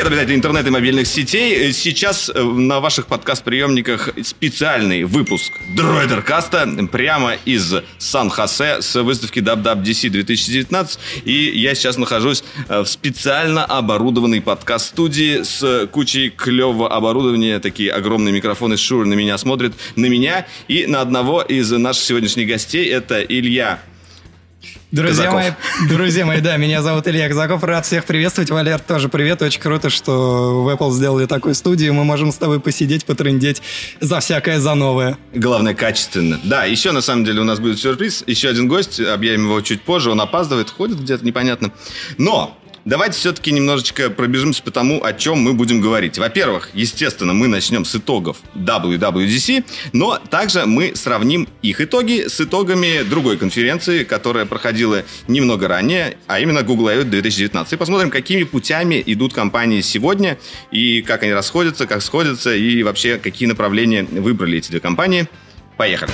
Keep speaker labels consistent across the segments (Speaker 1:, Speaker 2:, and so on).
Speaker 1: Привет, обитатели интернета и мобильных сетей. Сейчас э, на ваших подкаст-приемниках специальный выпуск Дроидеркаста прямо из Сан-Хосе с выставки WWDC 2019. И я сейчас нахожусь э, в специально оборудованной подкаст-студии с кучей клевого оборудования. Такие огромные микрофоны Шур на меня смотрят, на меня и на одного из наших сегодняшних гостей. Это Илья
Speaker 2: Друзья
Speaker 1: Казаков.
Speaker 2: мои, друзья мои, да, меня зовут Илья Казаков, рад всех приветствовать. Валер, тоже привет, очень круто, что в Apple сделали такую студию, мы можем с тобой посидеть, потрындеть за всякое, за новое.
Speaker 1: Главное, качественно. Да, еще на самом деле у нас будет сюрприз. Еще один гость, объявим его чуть позже. Он опаздывает, ходит где-то непонятно. Но Давайте все-таки немножечко пробежимся по тому, о чем мы будем говорить. Во-первых, естественно, мы начнем с итогов WWDC, но также мы сравним их итоги с итогами другой конференции, которая проходила немного ранее, а именно Google I.O. 2019. И посмотрим, какими путями идут компании сегодня, и как они расходятся, как сходятся, и вообще, какие направления выбрали эти две компании. Поехали!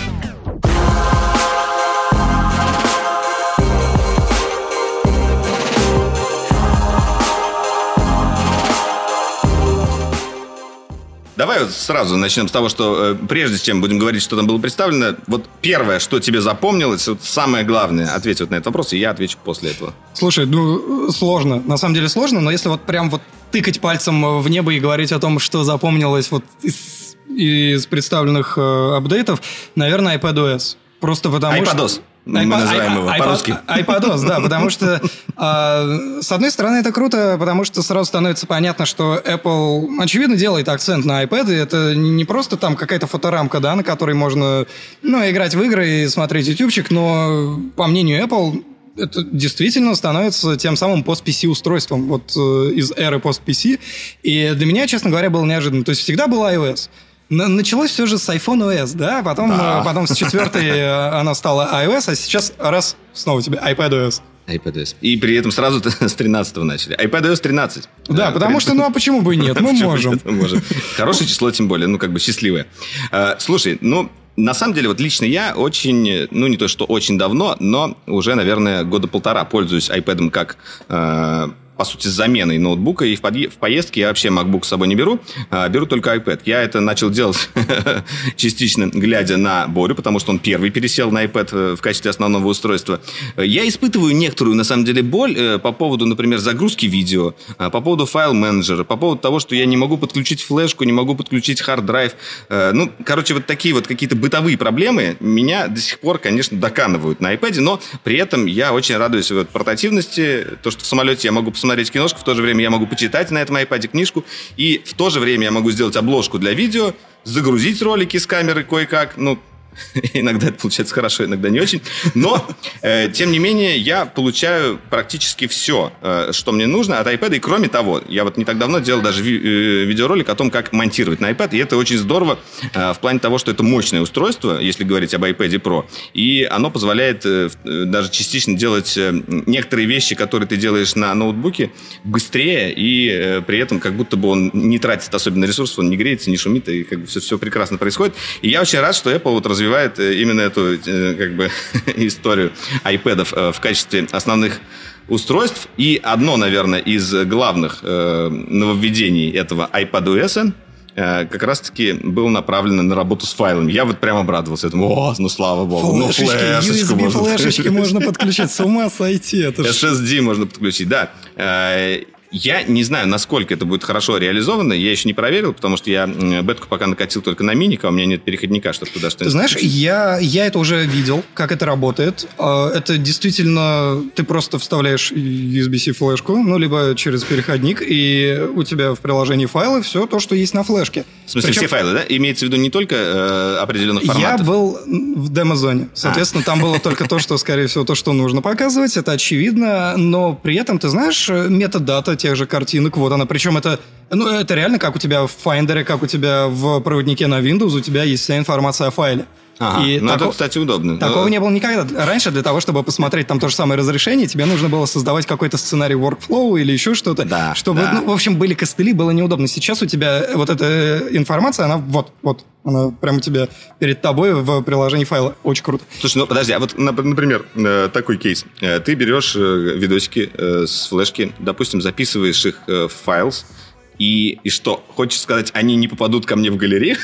Speaker 1: Давай вот сразу начнем с того, что э, прежде чем будем говорить, что там было представлено, вот первое, что тебе запомнилось, вот самое главное, ответь вот на этот вопрос, и я отвечу после этого.
Speaker 2: Слушай, ну, сложно, на самом деле сложно, но если вот прям вот тыкать пальцем в небо и говорить о том, что запомнилось вот из, из представленных э, апдейтов, наверное, iPadOS. Просто потому
Speaker 1: iPadOS.
Speaker 2: что...
Speaker 1: Мы
Speaker 2: iPad-
Speaker 1: называем его по-русски.
Speaker 2: iPadOS, да, потому что, а, с одной стороны, это круто, потому что сразу становится понятно, что Apple, очевидно, делает акцент на iPad, и это не не просто там какая-то фоторамка, да, на которой можно, ну, играть в игры и смотреть ютубчик, но, по мнению Apple, это действительно становится тем самым пост-PC устройством вот э, из эры пост-PC. И для меня, честно говоря, было неожиданно. То есть всегда был iOS. На- Началось все же с iPhone OS, да, потом,
Speaker 1: Да.
Speaker 2: э, потом с четвертой э, она стала iOS, а сейчас раз снова тебе iPadOS.
Speaker 1: iPadOS. И при этом сразу с 13 начали. iPadOS 13.
Speaker 2: Да,
Speaker 1: Э,
Speaker 2: потому
Speaker 1: при-
Speaker 2: что, ну а почему бы и нет, мы можем.
Speaker 1: можем. Хорошее число, тем более, ну, как бы счастливое. Э, Слушай, ну, на самом деле, вот лично я очень, ну, не то, что очень давно, но уже, наверное, года полтора пользуюсь iPad как э, по сути, с заменой ноутбука, и в, подъе- в поездке я вообще MacBook с собой не беру, а беру только iPad. Я это начал делать частично, глядя на Борю, потому что он первый пересел на iPad э, в качестве основного устройства. Я испытываю некоторую, на самом деле, боль э, по поводу, например, загрузки видео, э, по поводу файл-менеджера, по поводу того, что я не могу подключить флешку, не могу подключить hard drive. Ну, короче, вот такие вот какие-то бытовые проблемы меня до сих пор, конечно, доканывают на iPad, но при этом я очень радуюсь вот портативности, то, что в самолете я могу посмотреть киношку, в то же время я могу почитать на этом iPad книжку, и в то же время я могу сделать обложку для видео, загрузить ролики с камеры кое-как, ну, Иногда это получается хорошо, иногда не очень. Но, э, тем не менее, я получаю практически все, э, что мне нужно от iPad. И кроме того, я вот не так давно делал даже ви- э, видеоролик о том, как монтировать на iPad. И это очень здорово э, в плане того, что это мощное устройство, если говорить об iPad Pro. И оно позволяет э, э, даже частично делать э, некоторые вещи, которые ты делаешь на ноутбуке, быстрее. И э, при этом как будто бы он не тратит особенно ресурсов, он не греется, не шумит, и как бы все, все прекрасно происходит. И я очень рад, что Apple вот развивает э, именно эту э, как бы историю iPad э, в качестве основных устройств. И одно, наверное, из главных нововведений этого iPadOS как раз-таки было направлено на работу с файлами. Я вот прям обрадовался этому. О, ну слава богу. ну,
Speaker 2: Флешечки,
Speaker 1: флешечку можно
Speaker 2: USB-флешечки можно подключить. С ума сойти. Это
Speaker 1: SSD можно подключить, да. Э, Я не знаю, насколько это будет хорошо реализовано. Я еще не проверил, потому что я бетку пока накатил только на миник, а у меня нет переходника, чтобы туда
Speaker 2: Ты
Speaker 1: что-нибудь...
Speaker 2: знаешь, я, я это уже видел, как это работает. А, Это действительно... Ты просто вставляешь USB-C флешку, ну, либо через переходник, и у тебя в приложении файлы все то, что есть на флешке.
Speaker 1: В смысле,
Speaker 2: Причем
Speaker 1: все файлы, да? Имеется в виду не только э, определенных
Speaker 2: Я
Speaker 1: форматов?
Speaker 2: был в демо-зоне. Соответственно, там было только то, что, скорее всего, то, что нужно показывать. Это очевидно. Но при этом, ты знаешь, метадата тех же картинок, вот она. Причем это, ну, это реально как у тебя в Finder, как у тебя в проводнике на Windows, у тебя есть вся информация о файле.
Speaker 1: Ага, и ну тако... это, кстати, удобно.
Speaker 2: Такого Но... не было никогда. Раньше для того, чтобы посмотреть там то же самое разрешение, тебе нужно было создавать какой-то сценарий workflow или еще что-то.
Speaker 1: Да,
Speaker 2: чтобы,
Speaker 1: да.
Speaker 2: ну, в общем, были костыли, было неудобно. Сейчас у тебя вот эта информация, она вот, вот, она прямо у тебя перед тобой в приложении файла. Очень круто.
Speaker 1: Слушай, ну подожди, а вот, например, э, такой кейс. Э, ты берешь э, видосики с флешки, допустим, записываешь их в файл, и, и что, хочешь сказать, они не попадут ко мне в галерею?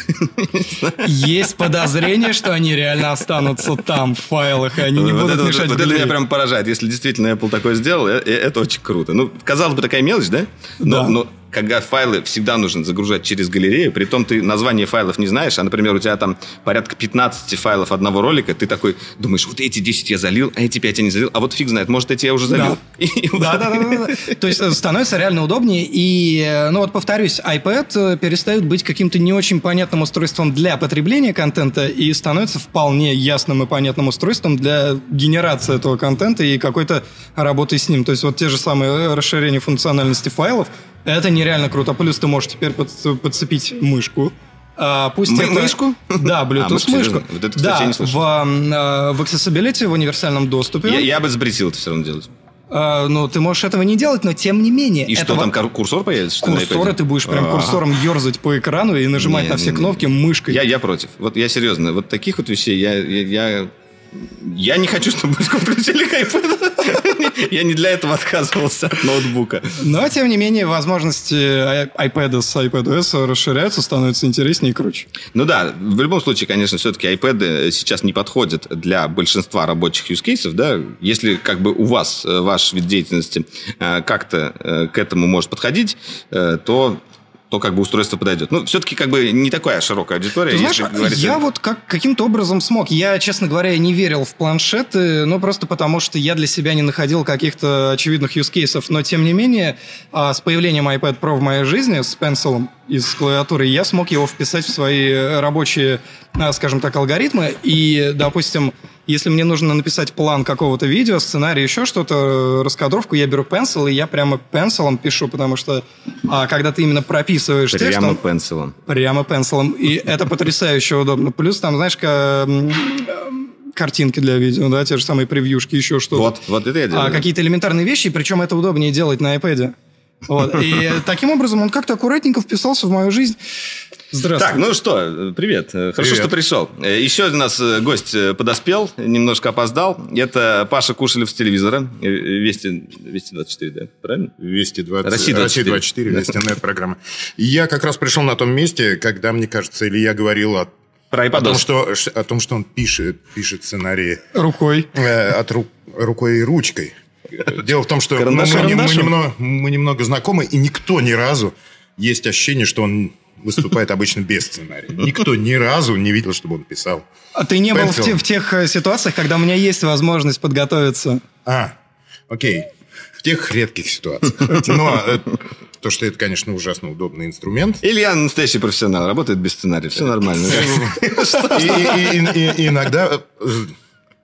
Speaker 2: Есть подозрение, что они реально останутся там, в файлах, и они не вот будут это, мешать
Speaker 1: Вот, вот это меня прям поражает. Если действительно Apple такое сделал, это, это очень круто. Ну, казалось бы, такая мелочь, да? Но,
Speaker 2: да.
Speaker 1: но когда файлы всегда нужно загружать через галерею, при том ты название файлов не знаешь, а, например, у тебя там порядка 15 файлов одного ролика, ты такой думаешь, вот эти 10 я залил, а эти 5 я не залил, а вот фиг знает, может, эти я уже залил.
Speaker 2: Да, да, да. То есть э, становится реально удобнее, и, э, ну вот повторюсь, iPad э, перестает быть каким-то не очень понятным устройством для потребления контента и становится вполне ясным и понятным устройством для генерации этого контента и какой-то работы с ним. То есть вот те же самые расширения функциональности файлов, это нереально круто. Плюс ты можешь теперь подцепить мышку.
Speaker 1: А, пусть Мы, это... Мышку?
Speaker 2: Да, Bluetooth а, мышку.
Speaker 1: Вот это, кстати,
Speaker 2: да,
Speaker 1: не слышал.
Speaker 2: В, а, в Accessibility, в универсальном доступе.
Speaker 1: Я, я бы запретил это все равно делать.
Speaker 2: Uh, ну, ты можешь этого не делать, но тем не менее.
Speaker 1: И что, там курсор появится? Что
Speaker 2: курсоры ты будешь прям курсором ерзать по экрану и нажимать не, на все не, кнопки мышкой.
Speaker 1: Я, я против. Вот я серьезно. Вот таких вот вещей я, я, я я не хочу, чтобы мышку включили к iPad. Я не для этого отказывался от ноутбука.
Speaker 2: Но, тем не менее, возможности iPad с iPadOS расширяются, становятся интереснее и круче.
Speaker 1: Ну да, в любом случае, конечно, все-таки iPad сейчас не подходит для большинства рабочих use cases, да. Если как бы у вас э, ваш вид деятельности э, как-то э, к этому может подходить, то то как бы устройство подойдет. Ну, все-таки как бы не такая широкая аудитория. Ты
Speaker 2: знаешь, говорить... я вот как, каким-то образом смог. Я, честно говоря, не верил в планшеты, ну, просто потому что я для себя не находил каких-то очевидных cases. Но, тем не менее, а, с появлением iPad Pro в моей жизни, с пенсилом из клавиатуры, я смог его вписать в свои рабочие, а, скажем так, алгоритмы. И, допустим, если мне нужно написать план какого-то видео, сценарий, еще что-то, раскадровку, я беру пенсил, и я прямо пенсилом пишу, потому что а, когда ты именно прописываешь
Speaker 1: прямо
Speaker 2: текст...
Speaker 1: Прямо пенсилом.
Speaker 2: Прямо пенсилом. И это потрясающе удобно. Плюс там, знаешь, картинки для видео, да, те же самые превьюшки, еще что-то.
Speaker 1: Вот, вот это я делаю.
Speaker 2: А, какие-то элементарные вещи, причем это удобнее делать на iPad. Вот. И таким образом он как-то аккуратненько вписался в мою жизнь.
Speaker 1: Здравствуй. Так, ну что, привет. Хорошо, привет. что пришел. Еще у нас э, гость э, подоспел, немножко опоздал. Это Паша Кушелев с телевизора. Э, Вести, Вести 24, да? Правильно?
Speaker 3: Вести 20, Россия 24. Россия 24, Вести нет-программа. Я как раз пришел на том месте, когда, мне кажется, или я говорил о
Speaker 1: про
Speaker 3: о том, что, о том, что он пишет, пишет сценарии...
Speaker 2: Рукой.
Speaker 3: Э, от ру, рукой и ручкой. Дело в том, что мы, мы, мы, немного, мы немного знакомы, и никто ни разу... Есть ощущение, что он выступает обычно без сценария. Никто ни разу не видел, чтобы он писал.
Speaker 2: А ты не был в, те, в тех э, ситуациях, когда у меня есть возможность подготовиться?
Speaker 3: А, окей. В тех редких ситуациях. Но э, то, что это, конечно, ужасно удобный инструмент.
Speaker 1: Илья настоящий профессионал, работает без сценария, все нормально.
Speaker 3: Иногда э,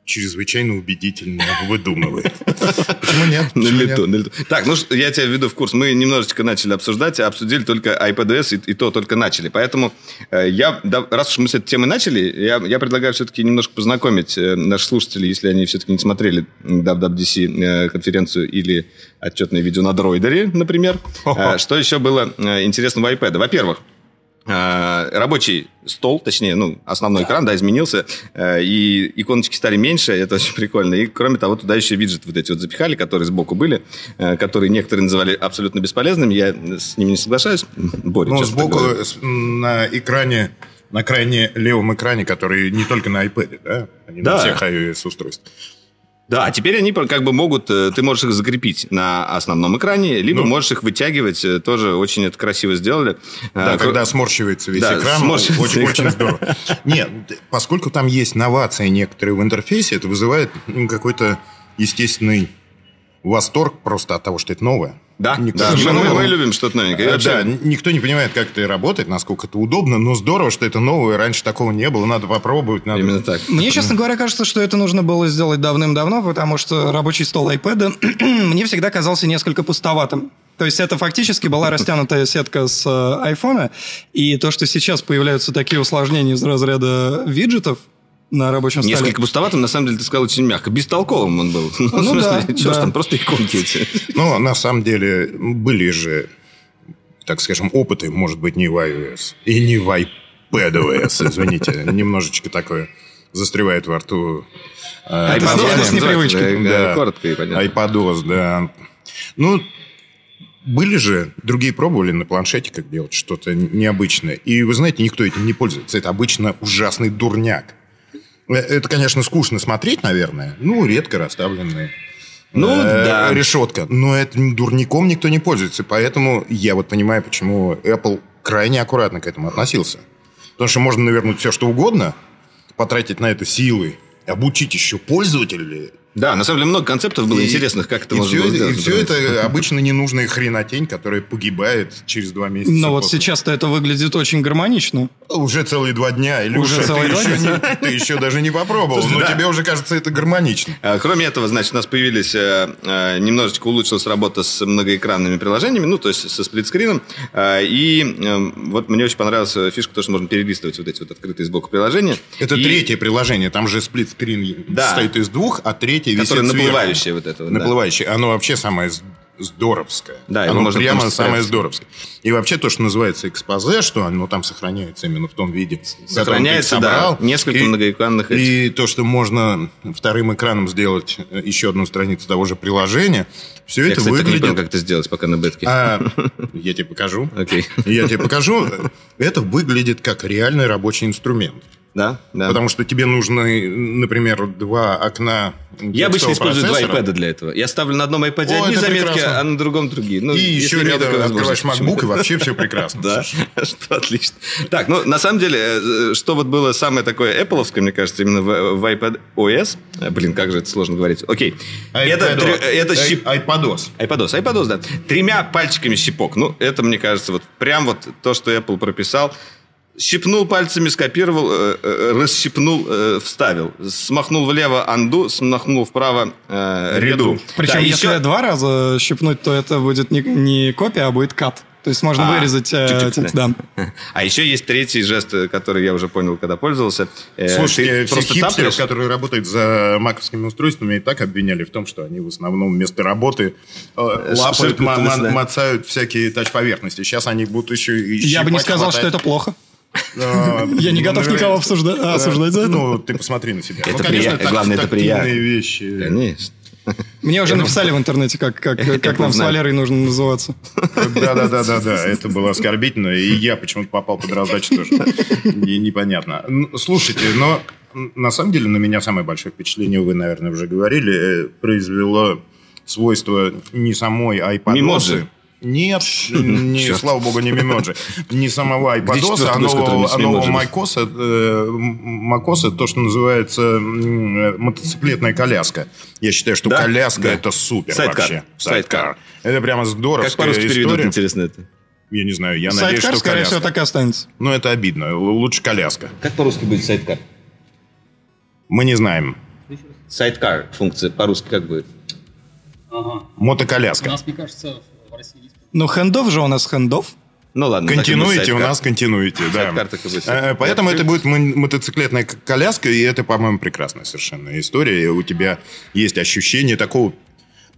Speaker 3: чрезвычайно убедительно выдумывает. Почему нет?
Speaker 1: На лету, на лету. Так, ну я тебя введу в курс. Мы немножечко начали обсуждать, а обсудили только iPadOS, и, и то только начали. Поэтому э, я, да, раз уж мы с этой темой начали, я, я предлагаю все-таки немножко познакомить э, наших слушателей, если они все-таки не смотрели WWDC э, конференцию или отчетное видео на дроидере, например. Что еще было интересного в iPad? Во-первых, рабочий стол, точнее, ну, основной экран, да, изменился, э, и иконочки стали меньше, это очень прикольно. И, кроме того, туда еще виджеты вот эти вот запихали, которые сбоку были, э, которые некоторые называли абсолютно бесполезными, я с ними не соглашаюсь.
Speaker 3: Боря, Но сбоку на экране на крайне левом экране, который не только на iPad, да? Они да. на всех iOS-устройствах.
Speaker 1: Да, а теперь они как бы могут, э, ты можешь их закрепить на основном экране, либо ну, можешь их вытягивать, э, тоже очень это красиво сделали.
Speaker 3: Да, а, когда сморщивается весь да, экран, сморщивается очень, экран. очень здорово. Нет, поскольку там есть новации некоторые в интерфейсе, это вызывает ну, какой-то естественный восторг просто от того, что это новое.
Speaker 1: Да, никто да. Мы, мы, мы любим что-то новенькое.
Speaker 3: вообще... Да, никто не понимает, как это работает, насколько это удобно, но здорово, что это новое, раньше такого не было, надо попробовать. Надо...
Speaker 1: Именно так.
Speaker 2: Мне, честно говоря, кажется, что это нужно было сделать давным-давно, потому что рабочий стол iPad мне всегда казался несколько пустоватым. То есть это фактически была растянутая сетка с э, айфона, и то, что сейчас появляются такие усложнения из разряда виджетов, на рабочем столе.
Speaker 1: Несколько пустоватым, на самом деле, ты сказал очень мягко. Бестолковым он был. Ну,
Speaker 2: ну да,
Speaker 1: что
Speaker 2: да.
Speaker 1: там, просто иконки эти.
Speaker 3: Ну, на самом деле, были же, так скажем, опыты, может быть, не в iOS и не в iPadOS, извините, немножечко такое застревает во рту. название.
Speaker 2: с непривычки.
Speaker 1: Да,
Speaker 3: Да.
Speaker 1: коротко и понятно.
Speaker 3: iPadOS, да. Ну, были же, другие пробовали на планшете как делать что-то необычное. И вы знаете, никто этим не пользуется. Это обычно ужасный дурняк. Э, Это, конечно, скучно смотреть, наверное. Ну, редко расставленные.
Speaker 1: Ну,
Speaker 3: э,
Speaker 1: да.
Speaker 3: решетка. Но этим дурником никто не пользуется. Поэтому я вот понимаю, почему Apple крайне аккуратно к этому относился. Потому что можно навернуть все, что угодно, потратить на это силы, обучить еще пользователей.
Speaker 1: Да, на самом деле много концептов было
Speaker 3: И-
Speaker 1: интересных, как это
Speaker 3: и
Speaker 1: можно
Speaker 3: все,
Speaker 1: было сделать.
Speaker 3: И все это обычно ненужная хренотень, которая погибает через два месяца.
Speaker 2: Но вот сейчас-то это выглядит очень гармонично.
Speaker 3: Уже целые два дня. Или
Speaker 2: Уже целые
Speaker 3: ты,
Speaker 2: два
Speaker 3: еще
Speaker 2: дня?
Speaker 3: не, ты еще даже не попробовал.
Speaker 1: Слушайте,
Speaker 3: но
Speaker 1: да.
Speaker 3: тебе уже кажется это гармонично.
Speaker 1: А, Кроме этого, значит, у нас появились, э, э, немножечко улучшилась работа с многоэкранными приложениями, ну, то есть со сплитскрином. А, И э, вот мне очень понравилась фишка, то, что можно перелистывать вот эти вот открытые сбоку приложения.
Speaker 3: Это
Speaker 1: И-
Speaker 3: третье приложение. Там же сплит-скрин
Speaker 1: Да.
Speaker 3: состоит из двух, а третье
Speaker 1: Которое
Speaker 3: сверху.
Speaker 1: наплывающее вот это вот, да.
Speaker 3: Наплывающее. Оно вообще самое здоровское.
Speaker 1: Да,
Speaker 3: оно
Speaker 1: можно
Speaker 3: прямо самое здоровское. И вообще то, что называется экспозе, что оно там сохраняется именно в том виде,
Speaker 1: Сохраняется, да,
Speaker 3: собрал.
Speaker 1: несколько
Speaker 3: И-
Speaker 1: многоэкранных этих.
Speaker 3: И то, что можно вторым экраном сделать э, еще одну страницу того же приложения, все
Speaker 1: Я,
Speaker 3: это
Speaker 1: кстати,
Speaker 3: выглядит...
Speaker 1: понял, как это сделать пока на бетке.
Speaker 3: А, я тебе покажу.
Speaker 1: Окей.
Speaker 3: Я тебе покажу. Это выглядит как реальный рабочий инструмент.
Speaker 1: Да, да.
Speaker 3: Потому что тебе нужны, например, два окна
Speaker 1: Я обычно использую два
Speaker 3: процессора.
Speaker 1: iPad для этого. Я ставлю на одном iPad
Speaker 3: О,
Speaker 1: одни заметки,
Speaker 3: прекрасно.
Speaker 1: а на другом другие. Ну,
Speaker 3: И еще рядом открываешь MacBook, и вообще все прекрасно.
Speaker 1: Да, что отлично. Так, ну, на самом деле, э, что вот было самое такое Apple, мне кажется, именно в, iPad OS, э, блин, как же это сложно говорить. Окей. Это,
Speaker 3: Ай-
Speaker 1: щип...
Speaker 3: iPadOS.
Speaker 1: iPadOS, iPadOS, да. Тремя пальчиками щипок. Ну, это, мне кажется, вот прям вот то, что Apple прописал. Щипнул пальцами, скопировал, э, э, расщипнул, э, вставил. Смахнул влево анду, смахнул вправо э, ряду.
Speaker 2: Причем,
Speaker 1: Да,
Speaker 2: если
Speaker 1: еще-
Speaker 2: два раза щипнуть, то это будет не, не копия, а будет кат. То есть можно
Speaker 1: А,
Speaker 2: вырезать э,
Speaker 1: чуть-чуть,
Speaker 2: текст, да.
Speaker 1: А еще есть третий жест, э, который я уже понял, когда пользовался.
Speaker 3: Слушайте,
Speaker 1: ты
Speaker 3: все
Speaker 1: просто
Speaker 3: хипстеры,
Speaker 1: тапаешь.
Speaker 3: которые работают за маковскими устройствами, и так обвиняли в том, что они в основном вместо работы лапают, мацают всякие тач-поверхности. Сейчас они будут еще и
Speaker 2: Я бы не сказал, что это плохо.
Speaker 3: Э,
Speaker 2: Я не готов
Speaker 3: ну,
Speaker 2: никого обсужда- осуждать за это.
Speaker 3: Ну, ты посмотри на себя.
Speaker 1: Это
Speaker 3: Ну, конечно,
Speaker 1: прия-
Speaker 3: так-
Speaker 1: главное, это приятно.
Speaker 3: вещи.
Speaker 1: Конечно.
Speaker 2: Мне уже написали в интернете, как, как, как нам с. Валерой нужно называться.
Speaker 3: Да-да-да-да-да, это было оскорбительно, и я почему-то попал под раздачу тоже. И непонятно. Ну, Слушайте, но на самом деле на меня самое большое впечатление, вы, наверное, уже говорили, произвело свойство не самой iPad.
Speaker 1: Мимоджи.
Speaker 3: Нет, не, слава богу, не мимоджи. Не самого
Speaker 1: четвертый
Speaker 3: а нового, а нового macOS, э, то, что называется э, мотоциклетная коляска. Я считаю, что
Speaker 1: Да,
Speaker 3: коляска
Speaker 1: да.
Speaker 3: это супер
Speaker 1: Sidecar.
Speaker 3: вообще.
Speaker 1: Sidecar.
Speaker 3: Это прямо здоровская
Speaker 1: Как по-русски переведут, интересно это?
Speaker 3: Я не знаю, я надеюсь, что
Speaker 2: скорее
Speaker 3: коляска.
Speaker 2: всего, так и останется.
Speaker 3: Но это обидно. Лучше коляска.
Speaker 1: Как по-русски будет Sidecar?
Speaker 3: Мы не знаем.
Speaker 1: Sidecar функция по-русски как будет?
Speaker 4: Ага. У
Speaker 3: Мотоколяска.
Speaker 4: нас, мне кажется,
Speaker 2: Ну, Handoff же у нас Handoff.
Speaker 1: Ну ладно.
Speaker 3: Continuity у нас Continuity, да.
Speaker 1: Будет.
Speaker 3: Э, Поэтому это будет мо- мотоциклетная коляска, и это, по-моему, прекрасная совершенно история. И у тебя есть ощущение такого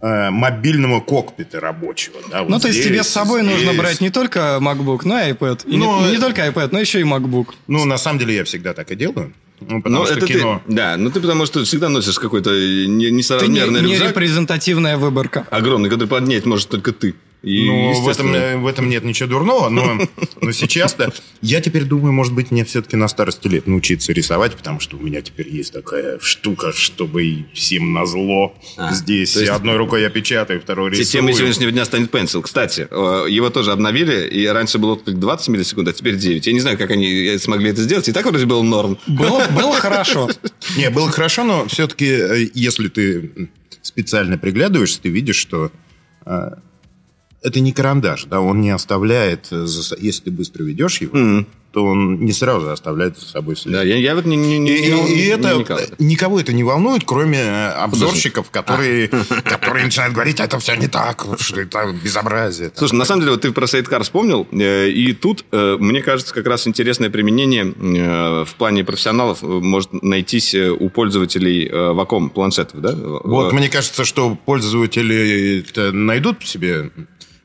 Speaker 3: э, мобильного кокпита рабочего. да, вот
Speaker 2: Ну, то есть
Speaker 3: здесь,
Speaker 2: тебе с собой нужно
Speaker 3: здесь.
Speaker 2: брать не только MacBook, но и iPad. И не-
Speaker 3: Ну,
Speaker 2: не,
Speaker 3: э,
Speaker 2: только iPad, но еще и MacBook.
Speaker 3: Ну, на самом деле, я всегда так и делаю. Ну, потому
Speaker 1: Ну,
Speaker 3: что
Speaker 1: это
Speaker 3: кино...
Speaker 1: ты, да, ну ты потому что всегда носишь какой-то не-
Speaker 2: Ты не,
Speaker 1: несоразмерный
Speaker 2: не
Speaker 1: рюкзак,
Speaker 2: репрезентативная выборка.
Speaker 1: огромный, который поднять может только ты. И,
Speaker 3: Ну, в этом, э, в этом нет ничего дурного, но, но сейчас-то... Я теперь думаю, может быть, мне все-таки на старости лет научиться рисовать, потому что у меня теперь есть такая штука, чтобы всем назло
Speaker 1: А,
Speaker 3: здесь.
Speaker 1: есть-
Speaker 3: Одной рукой я печатаю, второй рисую.
Speaker 1: Темой сегодняшнего дня станет Pencil. Кстати, э, его тоже обновили, и раньше было отклик 20 миллисекунд, а теперь 9. Я не знаю, как они э, смогли это сделать. И так вроде был норм.
Speaker 2: Было, было хорошо.
Speaker 3: Не, было хорошо, но все-таки, если ты специально приглядываешься, ты видишь, что э, это не карандаш, да, он не оставляет, если ты быстро ведешь его, то он не сразу оставляет за собой след.
Speaker 1: Да, я, я вот не, не, не,
Speaker 3: и,
Speaker 1: не,
Speaker 3: и это
Speaker 1: никого.
Speaker 3: никого это не волнует, кроме э, обзорщиков, которые, которые начинают говорить, это все не так, что это безобразие.
Speaker 1: Слушай, на самом деле, вот ты про сайткар вспомнил, э, и тут, э, мне кажется, как раз интересное применение в плане профессионалов может найтись у пользователей Wacom планшетов, да?
Speaker 3: Вот, мне кажется, что пользователи найдут себе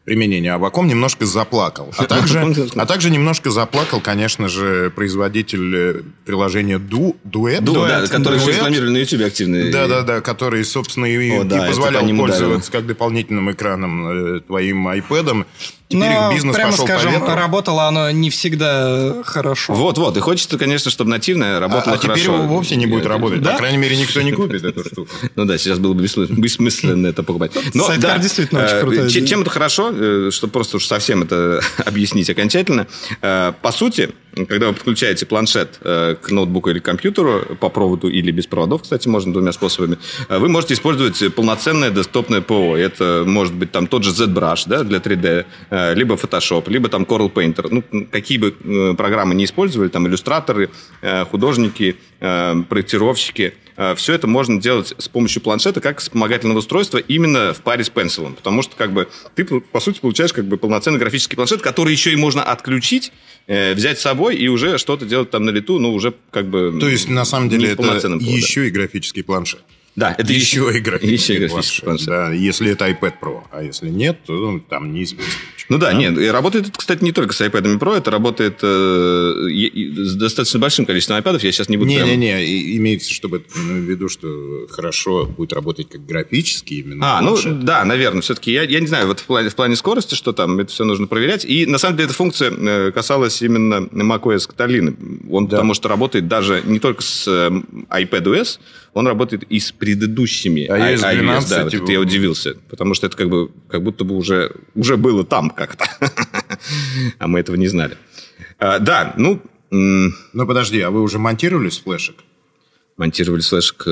Speaker 3: применение Аваком немножко заплакал. А также, а также немножко заплакал, конечно же, производитель э, приложения Ду, Дуэт.
Speaker 1: Дуэт, да, который же рекламировали на YouTube активно.
Speaker 3: Да-да-да, который, собственно, и, О, да, и позволял пользоваться как дополнительным экраном э, твоим iPad.
Speaker 2: Теперь Но, бизнес прямо пошел скажем, по работало оно не всегда хорошо.
Speaker 1: Вот-вот, и хочется, конечно, чтобы нативное работало
Speaker 3: а, а хорошо. А теперь его вовсе не будет работать. Да? По крайней мере, никто не купит эту штуку.
Speaker 1: Ну да, сейчас было бы бессмысленно это покупать.
Speaker 2: Но, да, действительно очень э, круто.
Speaker 1: Чем это хорошо, э, чтобы просто уж совсем это объяснить окончательно. Э, по сути, когда вы подключаете планшет к ноутбуку или компьютеру по проводу или без проводов, кстати, можно двумя способами, вы можете использовать полноценное десктопное ПО. Это может быть там тот же ZBrush да, для 3D, Э, либо Photoshop, либо там Coral Painter. Ну, какие бы э, программы не использовали, там иллюстраторы, э, художники, проектировщики, все это можно делать с помощью планшета как вспомогательного устройства именно в паре с пенсилом. Потому что как бы ты, по сути, получаешь как бы полноценный графический планшет, который еще и можно отключить, взять с собой и уже что-то делать там на лету, ну, уже как бы...
Speaker 3: То есть, на самом деле, это еще и графический планшет.
Speaker 1: Да, это
Speaker 3: еще, еще и графический, еще планшет. планшет. Да, если это iPad Pro. А если нет, то ну, там неизвестно.
Speaker 1: Ну да, да, нет, и работает это, кстати, не только с iPad Pro, это работает э, с достаточно большим количеством iPad. Я сейчас не буду...
Speaker 3: Не-не-не, прям... имеется чтобы ну, в виду, что хорошо будет работать как графический именно
Speaker 1: А, ну планшет. ну да, наверное. Все-таки я, я не знаю, вот в плане, в плане скорости, что там, это все нужно проверять. И на самом деле эта функция э, касалась именно macOS Catalina. Он да. потому что работает даже не только с э, iPadOS, он работает и с предыдущими
Speaker 3: а iOS 12.
Speaker 1: Да, вот это я удивился, потому что это как бы как будто бы уже, уже было там как-то, а мы этого не знали. А, да, ну...
Speaker 3: Ну, подожди, а вы уже монтировали с флешек?
Speaker 1: Монтировали с флешек...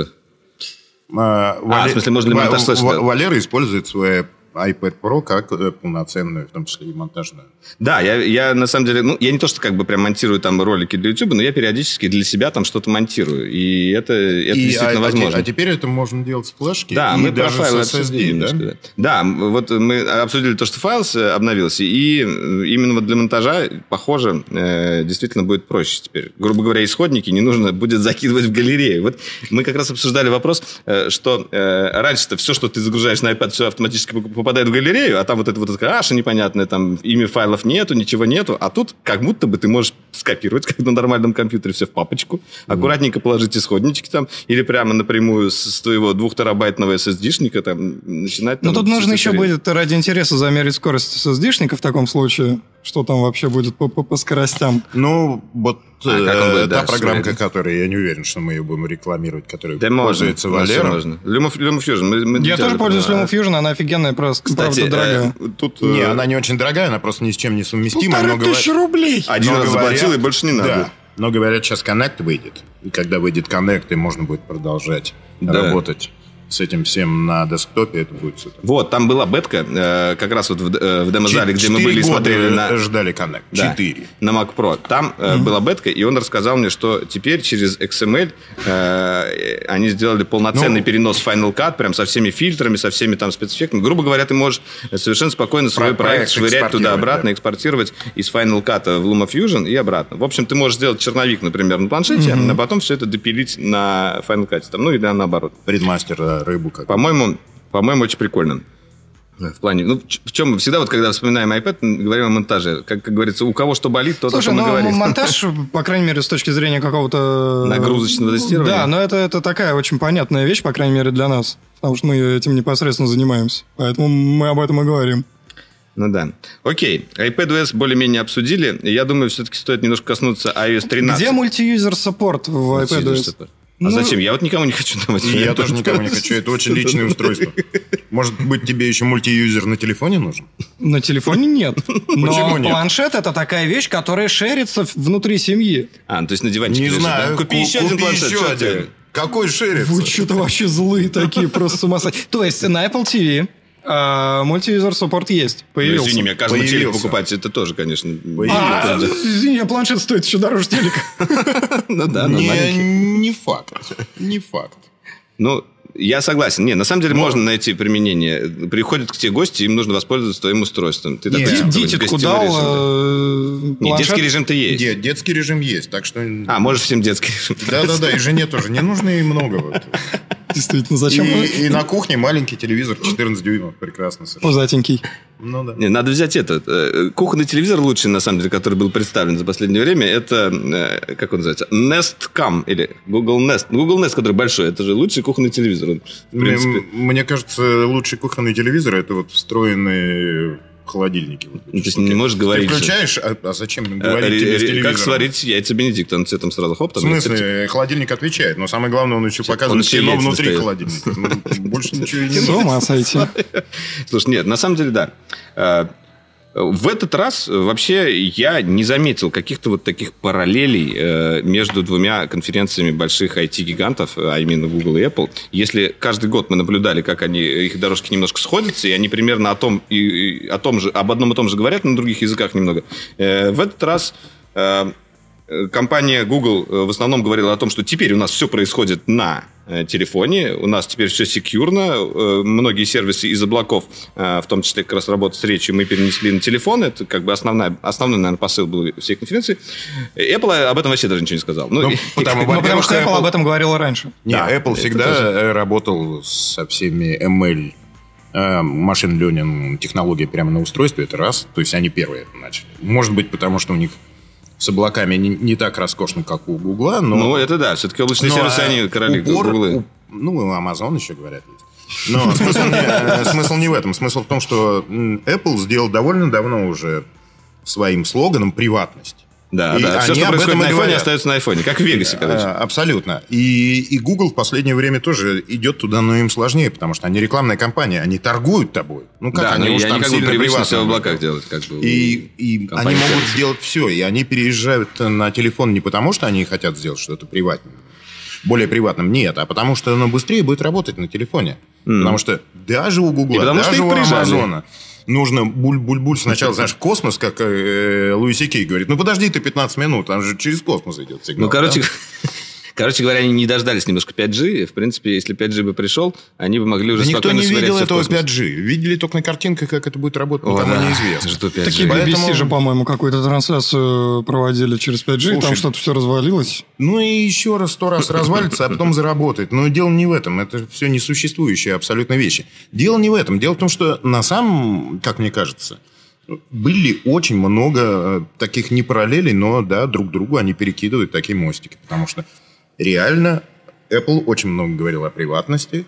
Speaker 3: А,
Speaker 1: а, в смысле, можно ли монтаж флешек?
Speaker 3: Валера использует свой iPad Pro как э, полноценную, в том числе и монтажную.
Speaker 1: Да, я, я на самом деле, ну, я не то, что как бы прям монтирую там ролики для YouTube, но я периодически для себя там что-то монтирую. И это, это и, действительно а, возможно.
Speaker 3: А, теперь это можно делать с флешки
Speaker 1: да,
Speaker 3: и
Speaker 1: мы
Speaker 3: даже
Speaker 1: про файлы
Speaker 3: с SSD, да?
Speaker 1: да? Да, вот мы обсудили то, что файл обновился, и именно вот для монтажа, похоже, э, действительно будет проще теперь. Грубо говоря, исходники не нужно будет закидывать в галерею. Вот мы как раз обсуждали вопрос, э, что э, раньше-то все, что ты загружаешь на iPad, все автоматически попадает в галерею, а там вот это вот каша непонятная, там имя файлов нету, ничего нету, а тут как будто бы ты можешь скопировать, как на нормальном компьютере, все в папочку, аккуратненько положить исходнички там, или прямо напрямую с твоего двухтерабайтного SSD-шника там начинать...
Speaker 2: Ну, тут нужно еще будет ради интереса замерить скорость SSD-шника в таком случае. Что там вообще будет по, по, по скоростям?
Speaker 3: Ну, вот а, э, будет, та да, программка, которая, я не уверен, что мы ее будем рекламировать, которая
Speaker 1: да пользуется
Speaker 3: Валера.
Speaker 1: Можно. LumaFusion. Мы, мы
Speaker 2: я тоже пользуюсь LumaFusion, она офигенная, просто, Кстати, правда, дорогая.
Speaker 3: Э, тут, не, э... она не очень дорогая, она просто ни с чем не совместима.
Speaker 2: Полторы тысячи говор... рублей!
Speaker 1: Один но раз говорят, и больше не надо. Да,
Speaker 3: но говорят, сейчас Connect выйдет. И когда выйдет Connect, и можно будет продолжать да. работать с этим всем на десктопе, это будет супер.
Speaker 1: Вот, там была бетка, э, как раз вот в, э, в демозале, где мы были и смотрели на...
Speaker 3: ждали Connect. Четыре.
Speaker 1: Да, на Mac Pro. Там э, mm-hmm. была бетка, и он рассказал мне, что теперь через XML э, они сделали полноценный ну, перенос Final Cut, прям со всеми фильтрами, со всеми там спецэффектами. Грубо говоря, ты можешь совершенно спокойно свой проект, проект швырять туда-обратно, да. экспортировать из Final Cut в LumaFusion и обратно. В общем, ты можешь сделать черновик, например, на планшете, mm-hmm. а потом все это допилить на Final Cut, там, ну или наоборот.
Speaker 3: Предмастер рыбу как
Speaker 1: По-моему, по-моему, очень прикольно. В плане, ну, в чем всегда, вот когда вспоминаем iPad, говорим о монтаже. Как, как говорится, у кого что болит, то
Speaker 2: Слушай,
Speaker 1: о том
Speaker 2: ну,
Speaker 1: говорит.
Speaker 2: монтаж, по крайней мере, с точки зрения какого-то...
Speaker 1: Нагрузочного тестирования?
Speaker 2: Да, но это, это такая очень понятная вещь, по крайней мере, для нас. Потому что мы этим непосредственно занимаемся. Поэтому мы об этом и говорим.
Speaker 1: Ну да. Окей, iPadOS более-менее обсудили. Я думаю, все-таки стоит немножко коснуться iOS 13.
Speaker 2: Где мультиюзер саппорт в iPadOS?
Speaker 1: А ну, зачем? Я вот никому не хочу давать.
Speaker 3: Я, я тоже никому не хочу. Это очень личное устройство. Может быть, тебе еще мультиюзер на телефоне нужен?
Speaker 2: На телефоне нет. Но Почему нет? планшет это такая вещь, которая шерится внутри семьи.
Speaker 1: А, ну, то есть на диванчике
Speaker 3: Не лежит, знаю.
Speaker 1: Да? Купи еще один планшет. Еще один.
Speaker 3: Какой шерится?
Speaker 2: Вы что-то вообще злые такие, просто с ума сойти. То есть на Apple TV А мультивизор суппорт есть.
Speaker 1: Ну,
Speaker 2: Появился.
Speaker 1: извини, мне каждому телек покупать, это тоже, конечно.
Speaker 2: А, извини, а планшет стоит еще дороже телека.
Speaker 1: Ну да, но
Speaker 3: не,
Speaker 1: маленький.
Speaker 3: не факт. Не факт.
Speaker 1: Ну, я согласен. Не, на самом деле можно найти применение. Приходят к тебе гости, им нужно воспользоваться твоим устройством. Ты
Speaker 3: Нет.
Speaker 1: такой, типа,
Speaker 2: дал
Speaker 1: режим.
Speaker 2: э,
Speaker 1: детский режим-то есть.
Speaker 3: Де- детский режим есть, так что...
Speaker 1: А, можешь всем детский режим.
Speaker 3: Да-да-да, и жене тоже. Не нужно ей много.
Speaker 2: Действительно,
Speaker 3: И,
Speaker 2: зачем?
Speaker 3: и на кухне маленький телевизор 14 дюймов. Прекрасно совершенно.
Speaker 2: Пузатенький.
Speaker 3: Ну да.
Speaker 1: Не, надо взять этот. э, Кухонный телевизор лучший, на самом деле, который был представлен за последнее время, это, э, как он называется, Nest Cam или Google Nest. Google Nest, который большой, это же лучший кухонный телевизор. Он, в принципе,
Speaker 3: М- Мне кажется, лучший кухонный телевизор это вот встроенные холодильники. Вот
Speaker 1: Ну, то есть не можешь говорить
Speaker 3: Ты включаешь, а, а зачем
Speaker 1: э,
Speaker 3: говорить тебе с телевизором?
Speaker 1: как сварить яйца Бенедикт, он тебе там сразу хоп.
Speaker 3: В
Speaker 1: там
Speaker 3: смысле, холодильник отвечает, но самое главное, он еще показывает
Speaker 1: еще
Speaker 3: кино внутри
Speaker 1: достает.
Speaker 3: холодильника. Ну, Больше ничего и не
Speaker 2: С
Speaker 3: надо.
Speaker 2: ума сойти.
Speaker 1: Слушай, нет, на самом деле, да. Э, В этот раз э, вообще я не заметил каких-то вот таких параллелей э, между двумя конференциями больших IT-гигантов, а именно Google и Apple. Если каждый год мы наблюдали, как они, их дорожки немножко сходятся, и они примерно о том, и, и о том же, об одном и том же говорят, но на других языках немного. Э, В этот раз э, э, компания Google э, в основном говорила о том, что теперь у нас все происходит на э, телефоне, у нас теперь все секьюрно, э, многие сервисы из облаков, э, в том числе как раз работа с речью, мы перенесли на телефон, это как бы основная, основной, наверное, посыл был всей конференции. Apple об этом вообще даже ничего не сказал. Ну,
Speaker 3: Ну,
Speaker 1: и-
Speaker 3: потому,
Speaker 2: Ну, потому что Apple
Speaker 3: Apple-
Speaker 2: об этом говорила раньше.
Speaker 3: Не,
Speaker 1: Да,
Speaker 3: Apple всегда
Speaker 1: тоже.
Speaker 3: э, работал со всеми ML э, машин learning технологии прямо на устройстве, это раз. То есть они первые это начали. Может быть, потому что у них с облаками не, не так роскошно, как у Гугла, но...
Speaker 1: ну, это да, все-таки облачные
Speaker 3: но,
Speaker 1: сервисы,
Speaker 3: э,
Speaker 1: они короли
Speaker 3: упор-
Speaker 1: Гуглы.
Speaker 3: у- ну, Amazon еще говорят есть. Но смысл не, э, смысл не в этом. Смысл в том, что Apple сделал довольно давно уже своим слоганом приватность.
Speaker 1: Да,
Speaker 3: И
Speaker 1: да. Все, что
Speaker 3: об
Speaker 1: происходит на
Speaker 3: говорят.
Speaker 1: остается на айфоне. Как в Вегасе, короче.
Speaker 3: А, Абсолютно. И, и Google в последнее время тоже идет туда, но им сложнее, потому что они рекламная компания, они торгуют тобой. Ну как
Speaker 1: да,
Speaker 3: они
Speaker 1: но
Speaker 3: уж там
Speaker 1: они
Speaker 3: сильно
Speaker 1: привычно все в облаках делать. Как бы,
Speaker 3: И, и они могут сделать все, и они переезжают на телефон не потому, что они хотят сделать что-то приватным, более приватным, нет, а потому что оно быстрее будет работать на телефоне. Потому что даже у Гугла,
Speaker 1: что
Speaker 3: даже
Speaker 1: их
Speaker 3: у. Амазона нужно буль-буль-буль сначала, знаешь, космос, как э, Луи Кей говорит, ну подожди ты 15 минут, там же через космос идет сигнал.
Speaker 1: Ну, короче,
Speaker 3: да?
Speaker 1: Короче говоря, они не дождались немножко 5G. В принципе, если 5G бы пришел, они бы могли уже
Speaker 3: Да никто
Speaker 1: спокойно
Speaker 3: не видел этого
Speaker 1: космос.
Speaker 3: 5G. Видели только на картинках, как это будет работать,
Speaker 1: О,
Speaker 3: никому
Speaker 1: да.
Speaker 3: неизвестно.
Speaker 1: Жду 5G.
Speaker 2: Такие
Speaker 3: Поэтому-
Speaker 2: BBC же, по-моему, какую-то трансляцию проводили через 5G, и там
Speaker 3: Слушай,
Speaker 2: что-то все развалилось.
Speaker 3: Ну и еще раз, сто раз развалится, а потом заработает. Но дело не в этом. Это все несуществующие абсолютно вещи. Дело не в этом. Дело в том, что на самом, как мне кажется, были очень много э, таких не параллелей, но да, друг другу они перекидывают такие мостики. Потому что реально Apple очень много говорил о приватности,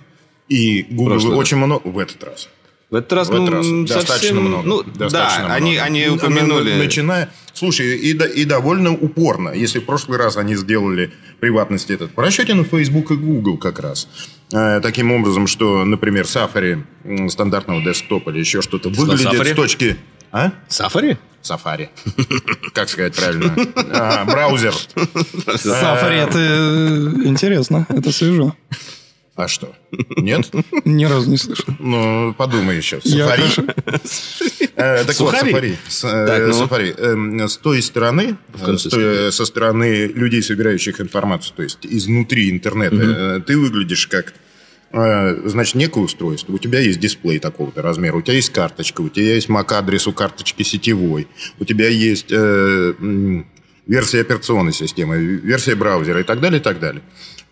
Speaker 3: и Google
Speaker 1: Прошлый раз.
Speaker 3: очень много в этот раз.
Speaker 1: В этот раз,
Speaker 3: В этот
Speaker 1: ну,
Speaker 3: раз
Speaker 1: совсем,
Speaker 3: достаточно много.
Speaker 1: Ну,
Speaker 3: Достаточно
Speaker 1: да,
Speaker 3: много.
Speaker 1: они, они упомянули...
Speaker 3: Начиная... Слушай, и, и довольно упорно. Если в прошлый раз они сделали приватность этот по расчете на Facebook и Google как раз. Э, таким образом, что, например, Safari стандартного десктопа или еще что-то выглядит с точки... А?
Speaker 1: Сафари?
Speaker 3: Safari. Как сказать правильно? А, Браузер.
Speaker 2: Сафари, это э, интересно, это свежо.
Speaker 3: А что? Нет?
Speaker 2: Ни разу не слышал.
Speaker 3: Ну, подумай еще. Сафари. Э, Так вот? Сафари. С- э,
Speaker 1: ну.
Speaker 3: Сафари. Эм, С той стороны, со стороны людей, собирающих информацию, то есть изнутри интернета, ты выглядишь как значит, некое устройство, у тебя есть дисплей такого-то размера, у тебя есть карточка, у тебя есть MAC-адрес у карточки сетевой, у тебя есть э, версия операционной системы, версия браузера и так далее, и так далее.